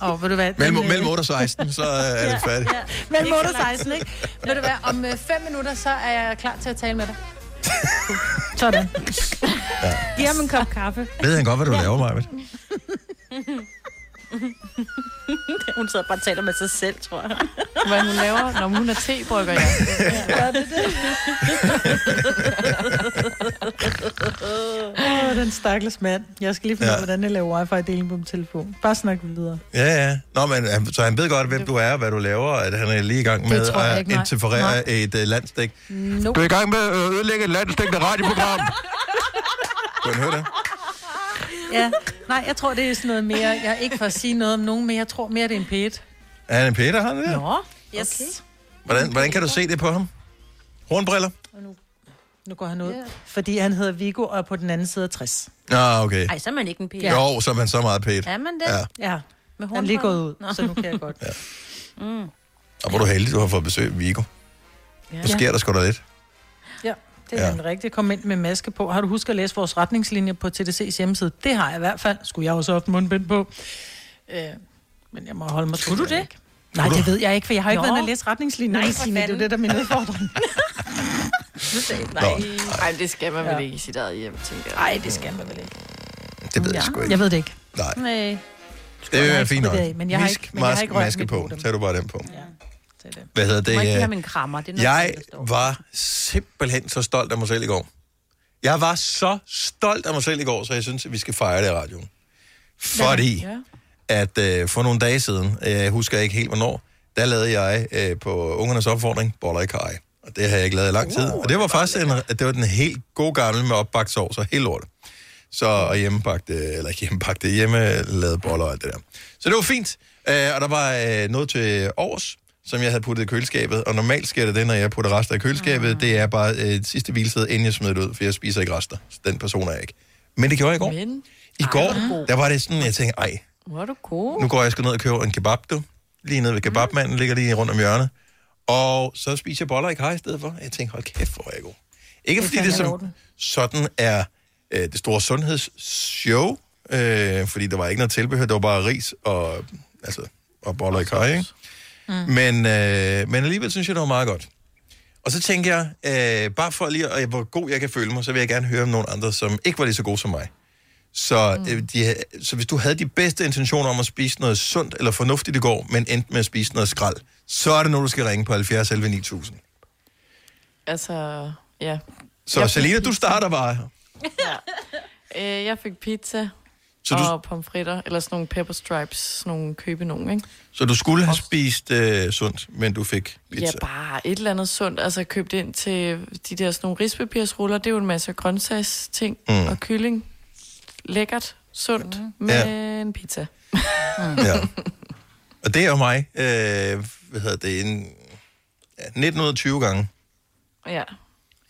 Og ved du hvad? Mellem, den, øh, mellem 8 og 16, så er det færdigt. Ja, mellem 8 og 16, ikke? Ved du hvad, om 5 minutter, så er jeg klar til at tale med dig. Sådan. Giv ham en kop kaffe. Ved han godt, hvad du laver, Maja? Hun sidder bare og taler med sig selv, tror jeg. Hvad hun laver, når hun er tebrygger, ja. Gør det det? Åh, den stakkels mand. Jeg skal lige finde ud af, Ja. hvordan jeg laver wifi-deling på min telefon. Bare snak videre. Ja, ja. Nå, men han- så han ved godt, hvem du er, hvad du laver, at han er lige i gang med at ikke, interferere Nej. et uh, landsdæk. Nope. Du er i gang med at ødelægge et landsdækkende radioprogram. Kunne han høre det? Ja, nej, jeg tror, det er sådan noget mere... Jeg er ikke for at sige noget om nogen, men jeg tror mere, det er en pæt. Er han en Peter, han der? Nå, yes. Okay. Hvordan, hvordan kan du se det på ham? Hornbriller? Nu går han ud, fordi han hedder Viggo og er på den anden side af 60. Nå, okay. Ej, så er man ikke en pæn. Jo, så er man så meget pæt. Er man det? Ja. Ja, Med han er lige gået ud, så nu kan jeg godt. Ja. Mm. Og hvor er du heldig, du har fået besøg af Vigo. Ja. Nu sker der sgu da lidt. Ja, det er Ja. ja. rigtigt. Kom ind med maske på. Har du husket at læse vores retningslinjer på TDC's hjemmeside? Det har jeg i hvert fald. Skulle jeg også have haft mundbind på. Øh, men jeg må holde mig Skulle du ikke. Nej, det ved jeg ikke, for jeg har ikke Nå. været inde og læse retningslinjerne, Nej, for Signe. Det er det, der er min udfordring. Nej, Ej, det skal man vel ikke i sit eget hjem, tænker jeg. Nej, det skal man vel ikke. Det ved jeg sgu ikke. Jeg ved det ikke. Nej. Nej. Det vil være fint nok. Det men jeg har ikke- men jeg har ikke maske på. Tag du bare den på. Ja, det. Hvad hedder Du må ikke det? have øh, min krammer. Det er noget, Jeg står. var simpelthen så stolt af mig selv i går. Jeg var så stolt af mig selv i går, så jeg synes, at vi skal fejre det i radioen. Fordi Ja. at øh, for nogle dage siden, øh, jeg husker ikke helt hvornår, der lavede jeg øh, på ungernes opfordring boller i kaj. Og det har jeg ikke lavet i lang tid. Og det var faktisk en, det var den helt gode gamle med opbagt sovs og helt lort. Så og hjemmebagte, eller ikke hjemmebagte, hjemmelavet boller og alt det der. Så det var fint. Øh, og der var øh, noget til års, som jeg havde puttet i køleskabet. Og normalt sker det det, når jeg putter rester i køleskabet. Mm. Det er bare øh, sidste hvilested, inden jeg smider det ud, for jeg spiser ikke rester. Så den person er jeg ikke. Men det gjorde jeg i går. Men, I går, der var det sådan, jeg tænkte, ej, hvor er du god. nu går jeg sgu ned og køber en kebab, du. Lige nede ved kebabmanden, ligger lige rundt om hjørnet. Og så spiser jeg boller i kaj i stedet for. Jeg tænker, hold kæft, hvor er jeg god. Ikke Det fordi det som orden. sådan er øh, det store sundhedsshow, øh, fordi der var ikke noget tilbehør, det var bare ris og, altså, og boller i kaj, ikke? Mm. Men, øh, men alligevel synes jeg, det var meget godt. Og så tænker jeg, øh, bare for lige, at, hvor god jeg kan føle mig, så vil jeg gerne høre om nogle andre, som ikke var lige så gode som mig. Så, mm. øh, de, så hvis du havde de bedste intentioner om at spise noget sundt eller fornuftigt i går, men endte med at spise noget skrald, så er det nu, du skal ringe på 70 11 9000. Altså, ja. Så Jeg fik Selina, du pizza. starter bare. Øh, jeg fik pizza Så du- og pomfritter, eller sådan nogle pepper stripes, sådan nogle købe nogen, ikke? Så du skulle have spist øh, sundt, men du fik pizza. Ja, bare et eller andet sundt. Altså købt ind til de der sådan nogle rispapirsruller. Det er jo en masse grøntsagsting Mm. mm. og kylling. Lækkert, sundt, mm. med Ja. en pizza. Ja. Og det er jo mig, øh, hvad hedder det, en, ja, 19 ud af 20 gange. Ja.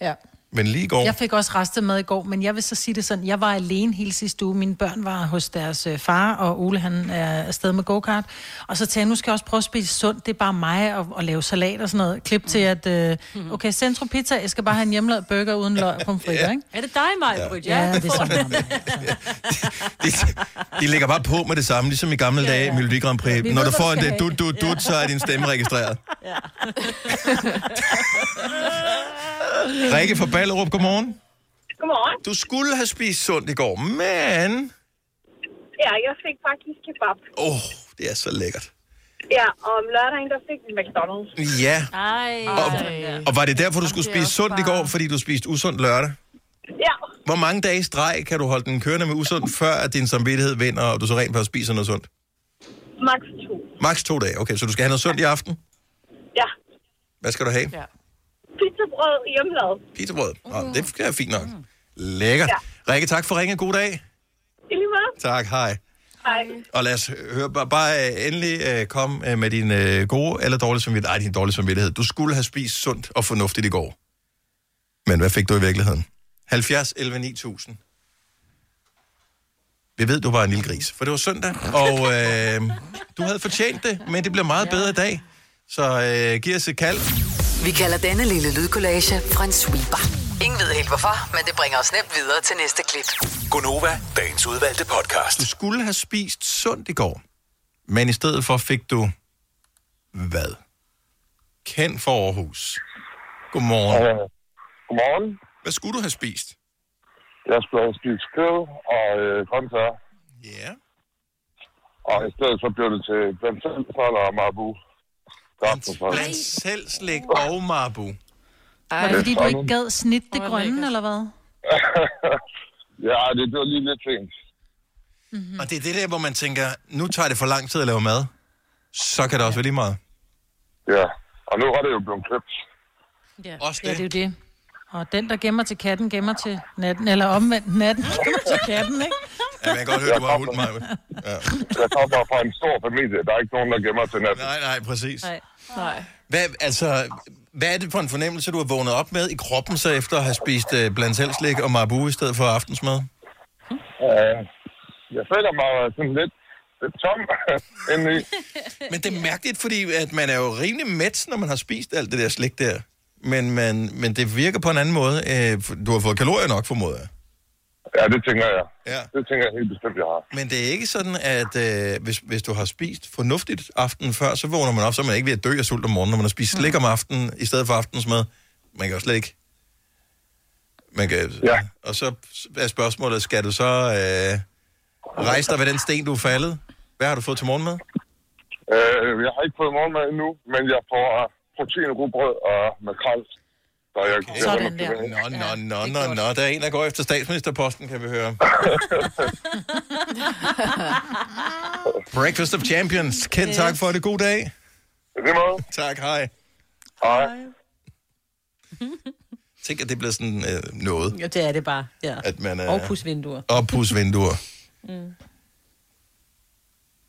Ja. Men lige i går, Jeg fik også restet med i går, men jeg vil så sige det sådan, jeg var alene hele sidste uge. Mine børn var hos deres øh, far, og Ole han er afsted med go-kart. Og så tænkte jeg, nu skal jeg også prøve at spise sundt. Det er bare mig at, at lave salat og sådan noget. Klip til, at øh, okay, Centro Pizza, jeg skal bare have en hjemmelavet burger uden løg og pomfritter, ikke? Er det dig, Maja? Ja, ja, det er sådan. de, de lægger bare på med det samme, ligesom i gamle dage i Melodi Grand Prix. Vi Når du får du en det dut, dut, dut, så er din stemme registreret. Rikke fra Ballerup, godmorgen. Godmorgen. Du skulle have spist sundt i går, men... Ja, jeg fik faktisk kebab. Åh, oh, det er så lækkert. Ja, og om lørdagen, der fik vi McDonald's. Ja. Ej. Og, og var det derfor, du skulle spise sundt i går, fordi du spiste usundt lørdag? Ja, Hvor mange dage i streg kan du holde den kørende med usundt, før at din samvittighed vinder, og du så rent faktisk spiser noget sundt? max to. Max to dage. Okay, så du skal have noget sundt i aften? Ja. Hvad skal du have? Ja. Pizzabrød hjemmelavet. Pizzabrød. Oh, det er fint nok. Lækkert. Ja. Rikke, tak for ringen. God dag. I lige måde. Tak, hej. Hej. Og lad os høre, bare, bare øh, endelig øh, kom øh, med din øh, gode eller dårlige samvittighed. Ej, din dårlige samvittighed. Du skulle have spist sundt og fornuftigt i går. Men hvad fik du i virkeligheden? 70 11 9000. Vi ved, du var en lille gris, for det var søndag, og øh, du havde fortjent det, men det bliver meget bedre i dag. Så øh, giv os et kald. Vi kalder denne lille lydkollage en sweeper. Ingen ved helt hvorfor, men det bringer os nemt videre til næste klip. Gonova, dagens udvalgte podcast. Du skulle have spist sundt i går, men i stedet for fik du hvad? Ken for Aarhus. Godmorgen. Øh, godmorgen. Hvad skulle du have spist? Jeg skulle have spist kød og øh, grøntsager. Ja. Og i stedet så blev det til blandt selv og Marbu. Blandt selv slik og marbu. Var det fordi, du ikke gad snit det grønne, eller hvad? ja, det, det var lige lidt sent. Mm-hmm. Og det er det der, hvor man tænker, nu tager det for lang tid at lave mad. Så kan det også være lige meget. Ja, og nu er det jo blevet kløbt. Ja. Også det. Ja, det er jo det. Og den, der gemmer til katten, gemmer til natten. Eller omvendt, natten gemmer til katten, ikke? Ja, man kan godt høre, du har hund, mig. Ja. Jeg kommer fra en stor familie. Der er ikke nogen, der gemmer til natten. Nej, nej, præcis. Nej. Nej. Hvad, altså, hvad er det for en fornemmelse, du har vågnet op med i kroppen, så efter at have spist uh, blandt selv slik og marbu i stedet for aftensmad? Uh, jeg føler mig sådan lidt, lidt tom indeni. Men det er mærkeligt, fordi at man er jo rimelig mæt, når man har spist alt det der slik der. Men, man, men det virker på en anden måde. Øh, Du har fået kalorier nok, formoder jeg. Ja, det tænker jeg. Ja. Det tænker jeg helt bestemt, jeg har. Men det er ikke sådan, at øh, hvis, hvis du har spist fornuftigt aftenen før, så vågner man op, så man ikke ved at dø af sult om morgenen, når man har spist slik om aftenen i stedet for aftensmad. Man kan jo slet ikke... Man kan, ja. Og så er spørgsmålet, skal du så øh, rejse dig ved den sten, du er faldet? Hvad har du fået til morgenmad? Øh, jeg har ikke fået morgenmad endnu, men jeg får uh, protein, rugbrød og makrel. Så jeg, okay. Sådan der. Nå, nå, nå, nå, nå. Der er en, der går efter statsministerposten, kan vi høre. Breakfast of Champions. Ken, tak for det. God dag. Det måde. Tak, hej. Hej. Tænk, at det bliver sådan øh, noget, Ja, det er det bare. Ja. at man er... Og pusvinduer. Og pusvinduer. Mm.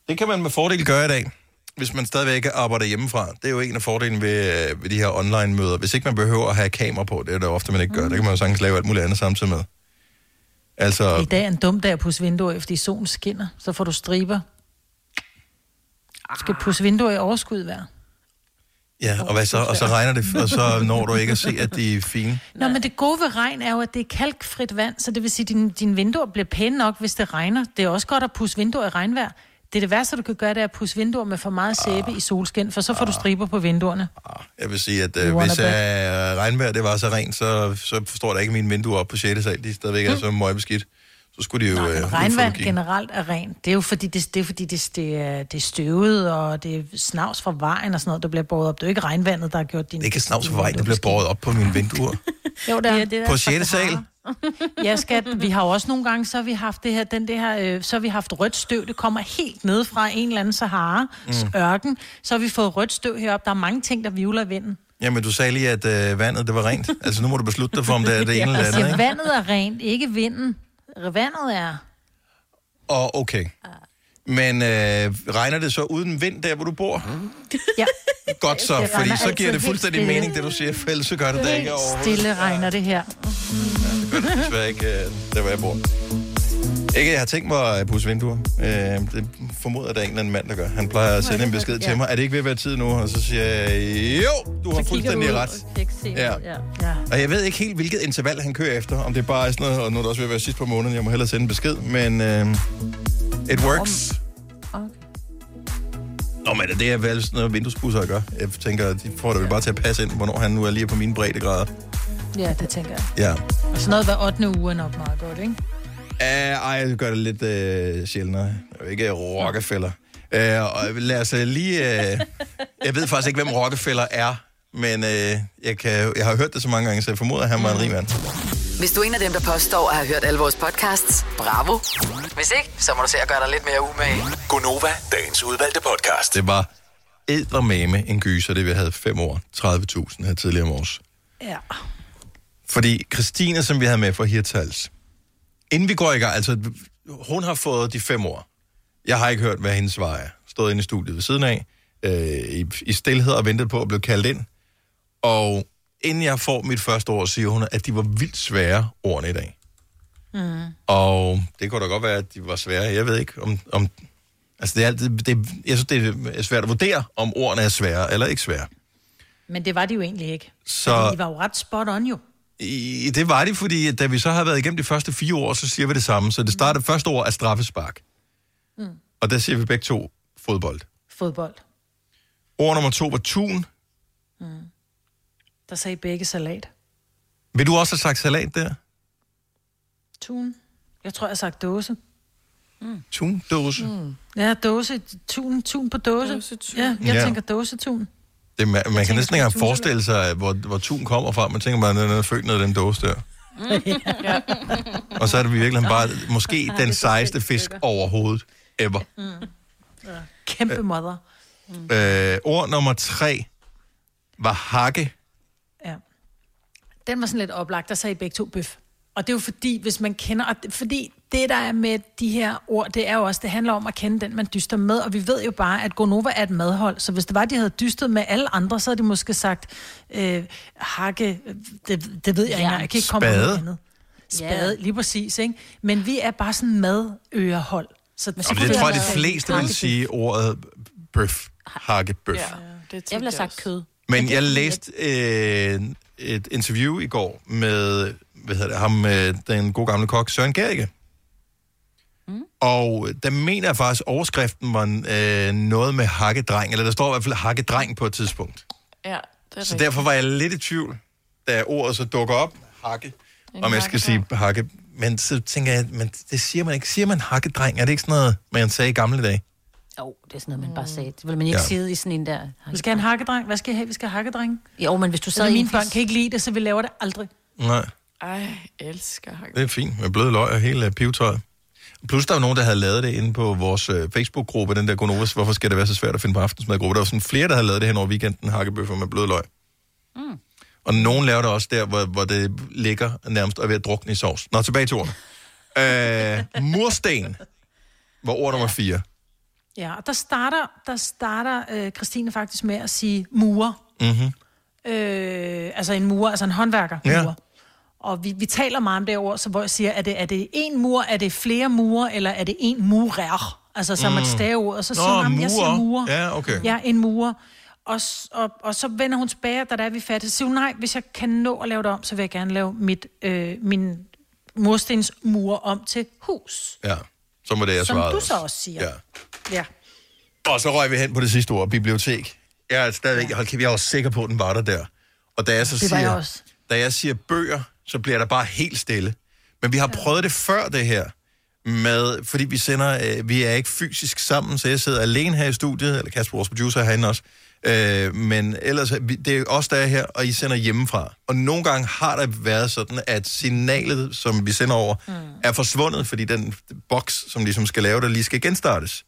Det kan man med fordel gøre i dag, hvis man stadigvæk arbejder hjemmefra. Det er jo en af fordelen ved, øh, ved de her online-møder. Hvis ikke man behøver at have kamera på, det er det ofte, man ikke gør. Det kan man jo sagtens lave alt muligt andet samtidig med. Altså, I dag er en dum dag at pusse vinduer, fordi solen skinner. Så får du striber. Du skal pusse vinduer i overskud hver. ja, og hvad så? Og så regner det, og så når du ikke at se, at de er fine. Nå, men det gode ved regn er jo, at det er kalkfrit vand, så det vil sige, at dine, dine vinduer bliver pæne nok, hvis det regner. Det er også godt at pusse vinduer i regnvejr. Det er det værste, du kan gøre, det er at pusse vinduer med for meget sæbe i solskin, for så får du striber på vinduerne. Jeg vil sige, at øh, wanna hvis øh, regnvejr det var så rent, så, så forstår jeg ikke, at mine vinduer op på 6. sal, de stadigvæk er så møgbeskidt. Så skulle de jo... øh, ud for Regnvand generelt er rent. Det er jo fordi, det, det, er, fordi det, det, er, det er støvet, og det er snavs fra vejen og sådan noget, der bliver båret op. Det er jo ikke regnvandet, der har gjort din... Det er ikke snavs for vej, det bliver båret op på mine vinduer. Jo, der. Ja, det På 6. sal. Ja, skat, vi har jo også nogle gange, så har vi haft det her, den det her, øh, så har vi haft rødt støv, det kommer helt ned fra en eller anden Sahara, Mm. ørken, så har vi fået rødt støv heroppe. Der er mange ting, der vivler i vinden. Jamen, du sagde lige, at øh, vandet det var rent. Altså, nu må du beslutte dig for, om det er det ene eller andet, siger, ikke? vandet er rent, ikke vinden. Vandet er... Og okay. Men øh, regner det så uden vind, der hvor du bor? Ja. Godt så, Det fordi regner så giver altid det fuldstændig helt mening, det du siger, for ellers så gør det da ikke over. Stille regner det her. Det gør det desværre ikke, øh, der hvor jeg bor. Ikke, jeg har tænkt mig at pusse vinduer. Øh, det formoder der er en eller anden mand, der gør. Han plejer at sende en besked til mig. Er det ikke ved at være tid nu? Og så siger jeg, jo, du har fuldstændig ret. Ja. Ja. ja. Og jeg ved ikke helt, hvilket interval han kører efter. Om det bare er sådan noget, og nu er det også ved at være sidst på måneden. Jeg må hellere sende en besked, men øh, it works. Okay. Nå, men det er vel sådan noget, vinduespusser gør. Jeg tænker, de får det vel bare til at passe ind, hvornår han nu er lige på mine breddegrader. Ja, det tænker jeg. Ja. Og sådan noget hver 8. uge er nok meget godt, ikke? Uh, ej, jeg gør det lidt uh, sjældnere. Er ikke Rockefeller. Øh, og lad os øh, lige... Øh, jeg ved faktisk ikke, hvem Rockefeller er, men øh, jeg, kan, jeg har hørt det så mange gange, så jeg formoder, at han var en rig mand. Hvis du er en af dem, der påstår at have hørt alle vores podcasts, bravo. Hvis ikke, så må du se at gøre dig lidt mere umage. Gonova, dagens udvalgte podcast. Det var eddermame en gyser, det vi havde fem år. 30.000 her tidligere om års. Ja. Fordi Christine, som vi havde med fra Hirtals, inden vi går i gang, altså hun har fået de fem år. Jeg har ikke hørt, hvad hendes svar er. Stået inde i studiet ved siden af, øh, i, i stillhed og ventet på at blive kaldt ind. Og inden jeg får mit første ord, siger hun, at de var vildt svære ordene i dag. Mm. Og det kunne da godt være, at de var svære. Jeg ved ikke, om... om altså, det er altid, det, jeg synes, det er svært at vurdere, om ordene er svære eller ikke svære. Men det var de jo egentlig ikke. Så- Altså, de var jo ret spot on jo. I, det var det, fordi da vi så har været igennem de første fire år, så siger vi det samme. Så det startede første år af straffespark. Mm. Og der siger vi begge to fodbold. Fodbold. Ord nummer to var tun. Der sagde begge salat. Vil du også have sagt salat der? Tun. Jeg tror, jeg har sagt dåse. Mm. Mm. Ja, dåse. Tun, tun på dåse. Dåsetun. Ja, jeg Ja. ja. tænker dåsetun. Det, man, man kan næsten ikke engang forestille sig, hvor, hvor tun kommer fra. Man tænker bare, at den er født ned af den dåse der. ja. Og så er det virkelig bare måske den sejeste fisk overhovedet ever. Kæmpe mother. Øh, ord nummer tre var hakke. Ja. Den var sådan lidt oplagt, der sagde I begge to bøf. Og det er jo fordi, hvis man kender... Og fordi det, der er med de her ord, det er jo også, det handler om at kende den, man dyster med. Og vi ved jo bare, at Gonova er et madhold. Så hvis det var, de havde dystet med alle andre, så havde de måske sagt øh, hakke... øh, Det, det ved jeg ikke Ja. engang. Jeg kan ikke komme på Spade. noget andet. Spade, lige præcis, ikke? Men vi er bare sådan madørehold. Så, Og det tror jeg, de fleste vil sige ordet bøf. Hakke bøf. Ja, det Jeg ville have sagt kød. Men jeg læste øh, et interview i går med hvad hedder det, ham, øh, den gode gamle kok Søren Gericke. Mm. Og der mener jeg faktisk, at overskriften var øh, noget med hakkedreng, eller der står i hvert fald hakkedreng på et tidspunkt. Ja, det er Så rigtigt. derfor var jeg lidt i tvivl, da ordet så dukker op, hakke, En om jeg skal sige hakke. Men så tænker jeg, men det siger man ikke. Siger man hakkedreng? Er det ikke sådan noget, man sagde i gamle dage? Jo, det er sådan noget, man bare sagde. Det vil man ikke Ja. sige i sådan en der... Vi skal have en hakkedreng. Hvad skal I have? Vi skal have hakkedreng. Jo, men hvis du sad i børn fis- kan ikke lide det, så vi laver det aldrig. Nej, Ej, jeg elsker hakke. det er fint med bløde løg og hele pivetøjet. Plus der var nogen, der havde lavet det inde på vores øh, Facebook-gruppe, den der Gonovas, hvorfor skal det være så svært at finde på aftensmadgruppe? Der var sådan flere, der havde lavet det hen over weekenden, hakkebøffer med bløde løg. Mm. Og nogen laver det også der, hvor, hvor det ligger nærmest og ved at drukne i sovs. Nå, tilbage til ordene. Øh, mursten var ord nummer fire. Ja, og der starter, der starter øh, Christine faktisk med at sige murer. Mm-hmm. Øh, altså en murer, altså en håndværker. Ja. Murer. Og vi, vi taler meget om det ord, så hvor jeg siger, er det, er det en mur, er det flere murer, eller er det en murer? Altså, så mm. Mm. stager ordet, så Nå, siger hun, jeg siger murer. murer. Ja, okay. Ja, en murer. Og, og, og så vender hun tilbage, da der er vi færdige. Så siger hun, nej, hvis jeg kan nå at lave det om, så vil jeg gerne lave mit, øh, min murstensmur om til hus. Ja, så må det, jeg Som svarede du så også siger. Ja. Ja. Og så røg vi hen på det sidste ord, bibliotek. Jeg er stadigvæk, hold kæft, jeg var sikker på, at den var der der. Og da jeg så Det siger, da jeg siger bøger, så bliver der bare helt stille. Men vi har prøvet det før det her, med, fordi vi sender, øh, vi er ikke fysisk sammen, så jeg sidder alene her i studiet, eller Kasper, vores producer, er herinde også. Øh, men ellers, vi- det er os, der er her, og I sender hjemmefra. Og nogle gange har der været sådan, at signalet, som vi sender over, mm. er forsvundet, fordi den boks, som ligesom skal lave det, lige skal genstartes.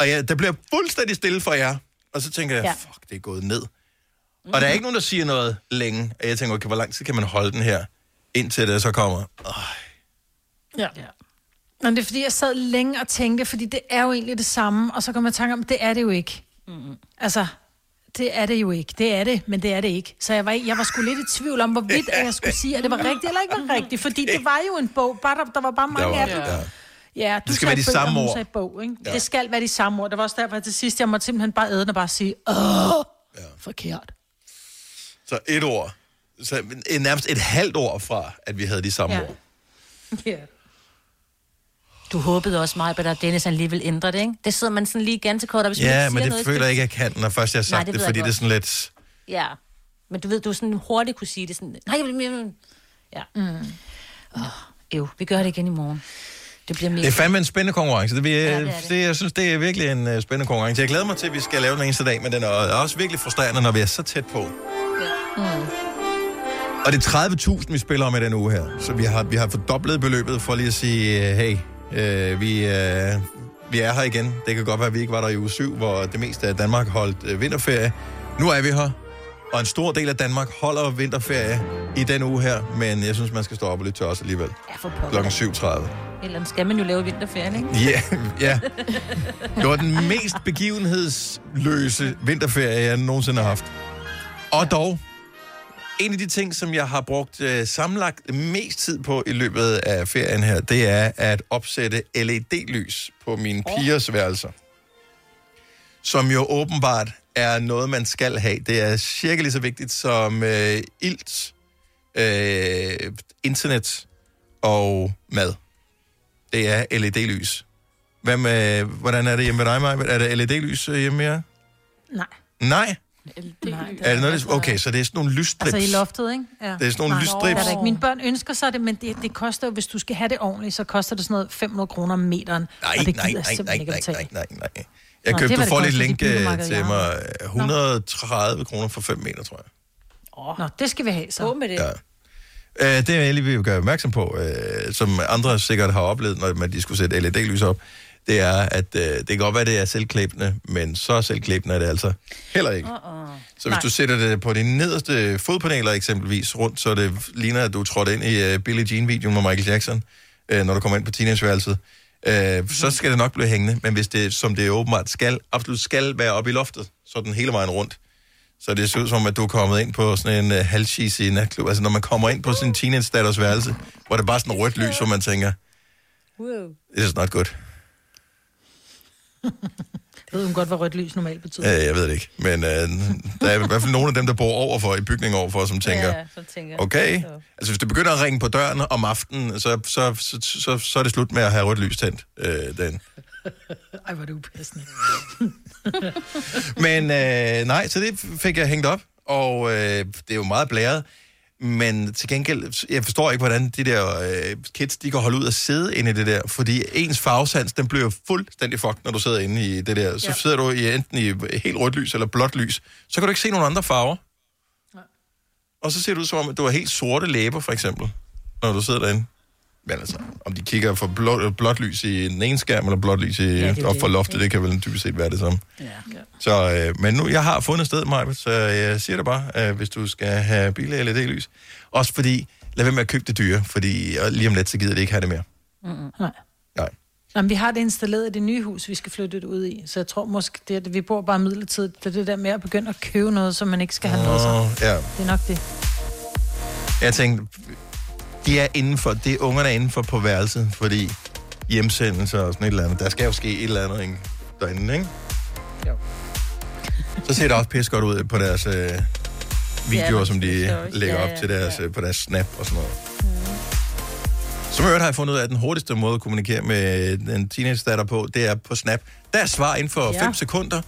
Og ja, der bliver fuldstændig stille for jer. Og så tænker jeg, ja. Ja. fuck, det er gået ned. Mm. Og der er ikke nogen, der siger noget længe. Og jeg tænker, okay, hvor lang tid kan man holde den her, indtil det så kommer? Oh, Ja. ja. Men det er fordi, jeg sad længe og tænkte, fordi det er jo egentlig det samme, og så kommer jeg i tanke om, det er det jo ikke. Mm-hmm. Altså, det er det jo ikke. Det er det, men det er det ikke. Så jeg var, jeg var sgu lidt i tvivl om, hvorvidt at jeg skulle sige, at det var rigtigt eller ikke var rigtigt, fordi det var jo en bog, bare der, der var bare mange var- af dem. ja. Ja, du Det skal være de bøger, samme ord. bog, ikke? Ja. Det skal være de samme ord. Det var også derfor, at til sidst, jeg måtte simpelthen bare æde den og bare sige, åh, ja. forkert. Så et ord. Så nærmest et halvt ord fra, at vi havde de samme ja. Ja. ord. Ja. Du håbede også meget at Dennis han lige ville ændre det, ikke? Det sidder man sådan lige ganske kort, og hvis Ja, men det noget, føler jeg ikke, jeg kan, når først jeg har sagt det det, jeg fordi det er sådan lidt... Ja, men du ved, du sådan hurtigt kunne sige det sådan... Nej, jeg vil... Ja. Mm. Oh, jo, vi gør det igen i morgen. Det bliver mega Det er fandme en spændende konkurrence. Det, vil, ja, det det, er det. det. Det, jeg synes, det er virkelig en uh, spændende konkurrence. Jeg glæder mig til, at vi skal lave den eneste dag, men den er også virkelig frustrerende, når vi er så tæt på. Mm. Og det er 30.000, vi spiller om i den uge her. Så vi har, vi har fordoblet beløbet for lige at sige, øh, hey, øh, vi, øh, vi er her igen. Det kan godt være, at vi ikke var der i uge 7, hvor det meste af Danmark holdt øh, vinterferie. Nu er vi her, og en stor del af Danmark holder vinterferie i den uge her, men jeg synes, man skal stå op og lytte til os alligevel. Ja, for. Klokken 7.30. Eller skal man jo lave vinterferien, ikke? Ja, ja. Det var den mest begivenhedsløse vinterferie, jeg nogensinde har haft. Og dog, en af de ting, som jeg har brugt øh, sammenlagt mest tid på i løbet af ferien her, det er at opsætte LED-lys på mine pigers værelser. Som jo åbenbart er noget, man skal have. Det er cirka lige så vigtigt som øh, ilt, øh, internet og mad. Det er LED-lys. Hvad med, hvordan er det hjemme ved dig, Maja? Er det LED-lys øh, hjemme her? Nej. Nej? Nej, Er det noget, det- okay, så det er sådan nogle lysstrips. Altså i loftet, ikke? Ja. Det er sådan nogle Nej, lysstrips. det er ikke. Mine børn ønsker sig det, men det, det koster jo, hvis du skal have det ordentligt, så koster det sådan noget 500 kroner om meteren. Nej, og det nej, nej, nej, nej, nej, nej, nej. Jeg Nå, købte, det var du det får lidt link øh, til mig. har. 130 kroner for 5 meter, tror jeg. Oh. Nå, det skal vi have så. På med det. Ja. Øh, det er jeg lige vil gøre opmærksom på, øh, som andre sikkert har oplevet, når man de skulle sætte LED-lys op, det er, at øh, det kan godt være, det er selvklæbende, men så selvklæbende er det altså heller ikke. Uh-uh. Så hvis du sætter det på de nederste fodpaneler eksempelvis rundt, så det ligner, at du er trådt ind i uh, Billie Jean-videoen med Michael Jackson, uh, når du kommer ind på teenageværelset, uh, så skal det nok blive hængende. Men hvis det, som det åbenbart skal, absolut skal være oppe i loftet, så er den hele vejen rundt. Så det ser ud som, at du er kommet ind på sådan en uh, halvcheesy natklub. Altså når man kommer ind på sin teenage-datters værelse, hvor det er bare sådan rødt lys, hvor man tænker, Wow. this is not good. Ved hun godt, hvad rødt lys normalt betyder? Uh, jeg ved det ikke. Men uh, der er i hvert fald nogle af dem, der bor overfor, i bygningen overfor, som tænker, Ja, så tænker. Okay. Altså, hvis du begynder at ringe på døren om aftenen, så, så, så, så, så er det slut med at have rødt lys tændt. Øh, den. Ej, hvor er det upassende. Men øh, nej, så det fik jeg hængt op, og øh, det er jo meget blæret. Men til gengæld, jeg forstår ikke, hvordan de der øh, kids, de kan holde ud og sidde inde i det der, fordi ens farvesans, den bliver fuldstændig fucked, når du sidder inde i det der. Så Ja. sidder du i enten i helt rødt lys eller blåt lys, så kan du ikke se nogen andre farver. Og så ser det ud som om, at du har helt sorte læber, for eksempel, når du sidder derinde. Men altså, om de kigger for blå, blåt lys i den ene skærm, eller blåt lys i, det ja, er op det, for loftet, det kan vel typisk set være det samme. Ja. Så, øh, men nu, jeg har fundet sted, Maja, så jeg siger det bare, øh, hvis du skal have bil LED-lys. Også fordi, lad være med at købe det dyre, fordi og lige om lidt, så gider det ikke have det mere. Mm-mm. Nej. Nej. Jamen, vi har det installeret i det nye hus, vi skal flytte det ud i. Så jeg tror måske, det er, at vi bor bare midlertidigt. Det er det der med at begynde at købe noget, som man ikke skal have noget Åh, sig. ja. Det er nok det. Jeg tænkte, de er indenfor, det er ungerne er indenfor på værelset, fordi hjemsendelse og sådan et eller andet, der skal jo ske et eller andet ikke, derinde, ikke? Jo. Så ser det også pisse godt ud på deres øh, videoer, Ja, som de stories. lægger Ja, op ja, til deres, øh, på deres snap og sådan noget. Som jeg har jeg fundet ud af, at den hurtigste måde at kommunikere med en teenage-datter på, det er på Snap. Der er svar inden for 5 Ja. sekunder.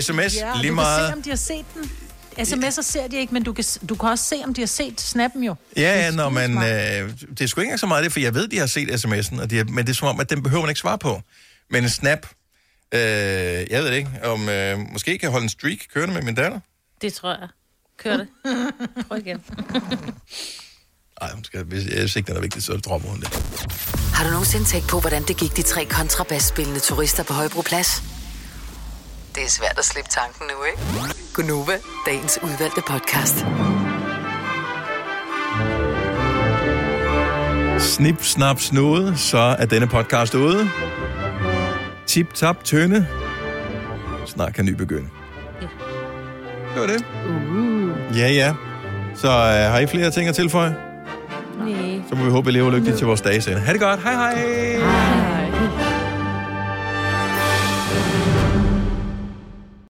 SMS Ja, lige du meget. kan se, om de har set den. SMS'er ser de ikke, men du kan, du kan også se, om de har set snappen jo. Ja, ja, når man, øh, det er sgu ikke engang så meget det, for jeg ved, de har set sms'en, og de har, men det er som om, at den behøver man ikke svare på. Men en snap, øh, jeg ved det ikke, om øh, måske kan jeg holde en streak kørende med min datter. Det tror jeg. Kør det. Prøv igen. Nej, hun skal, hvis jeg synes ikke, den er vigtig, så dropper hun det. Har du nogensinde tænkt på, hvordan det gik de tre kontrabasspillende turister på Højbroplads? Det er svært at slippe tanken nu, ikke? Gunova, dagens udvalgte podcast. Snip, snap, snude, så er denne podcast ude. Tip, tap, tønde. Snart kan ny begynde. Det var det. Uh. Ja, ja. Så øh, har I flere ting at tilføje? Nej. Så må vi håbe, at I lever lykkeligt til vores dages ende. Ha' det godt. Hej hej. hej.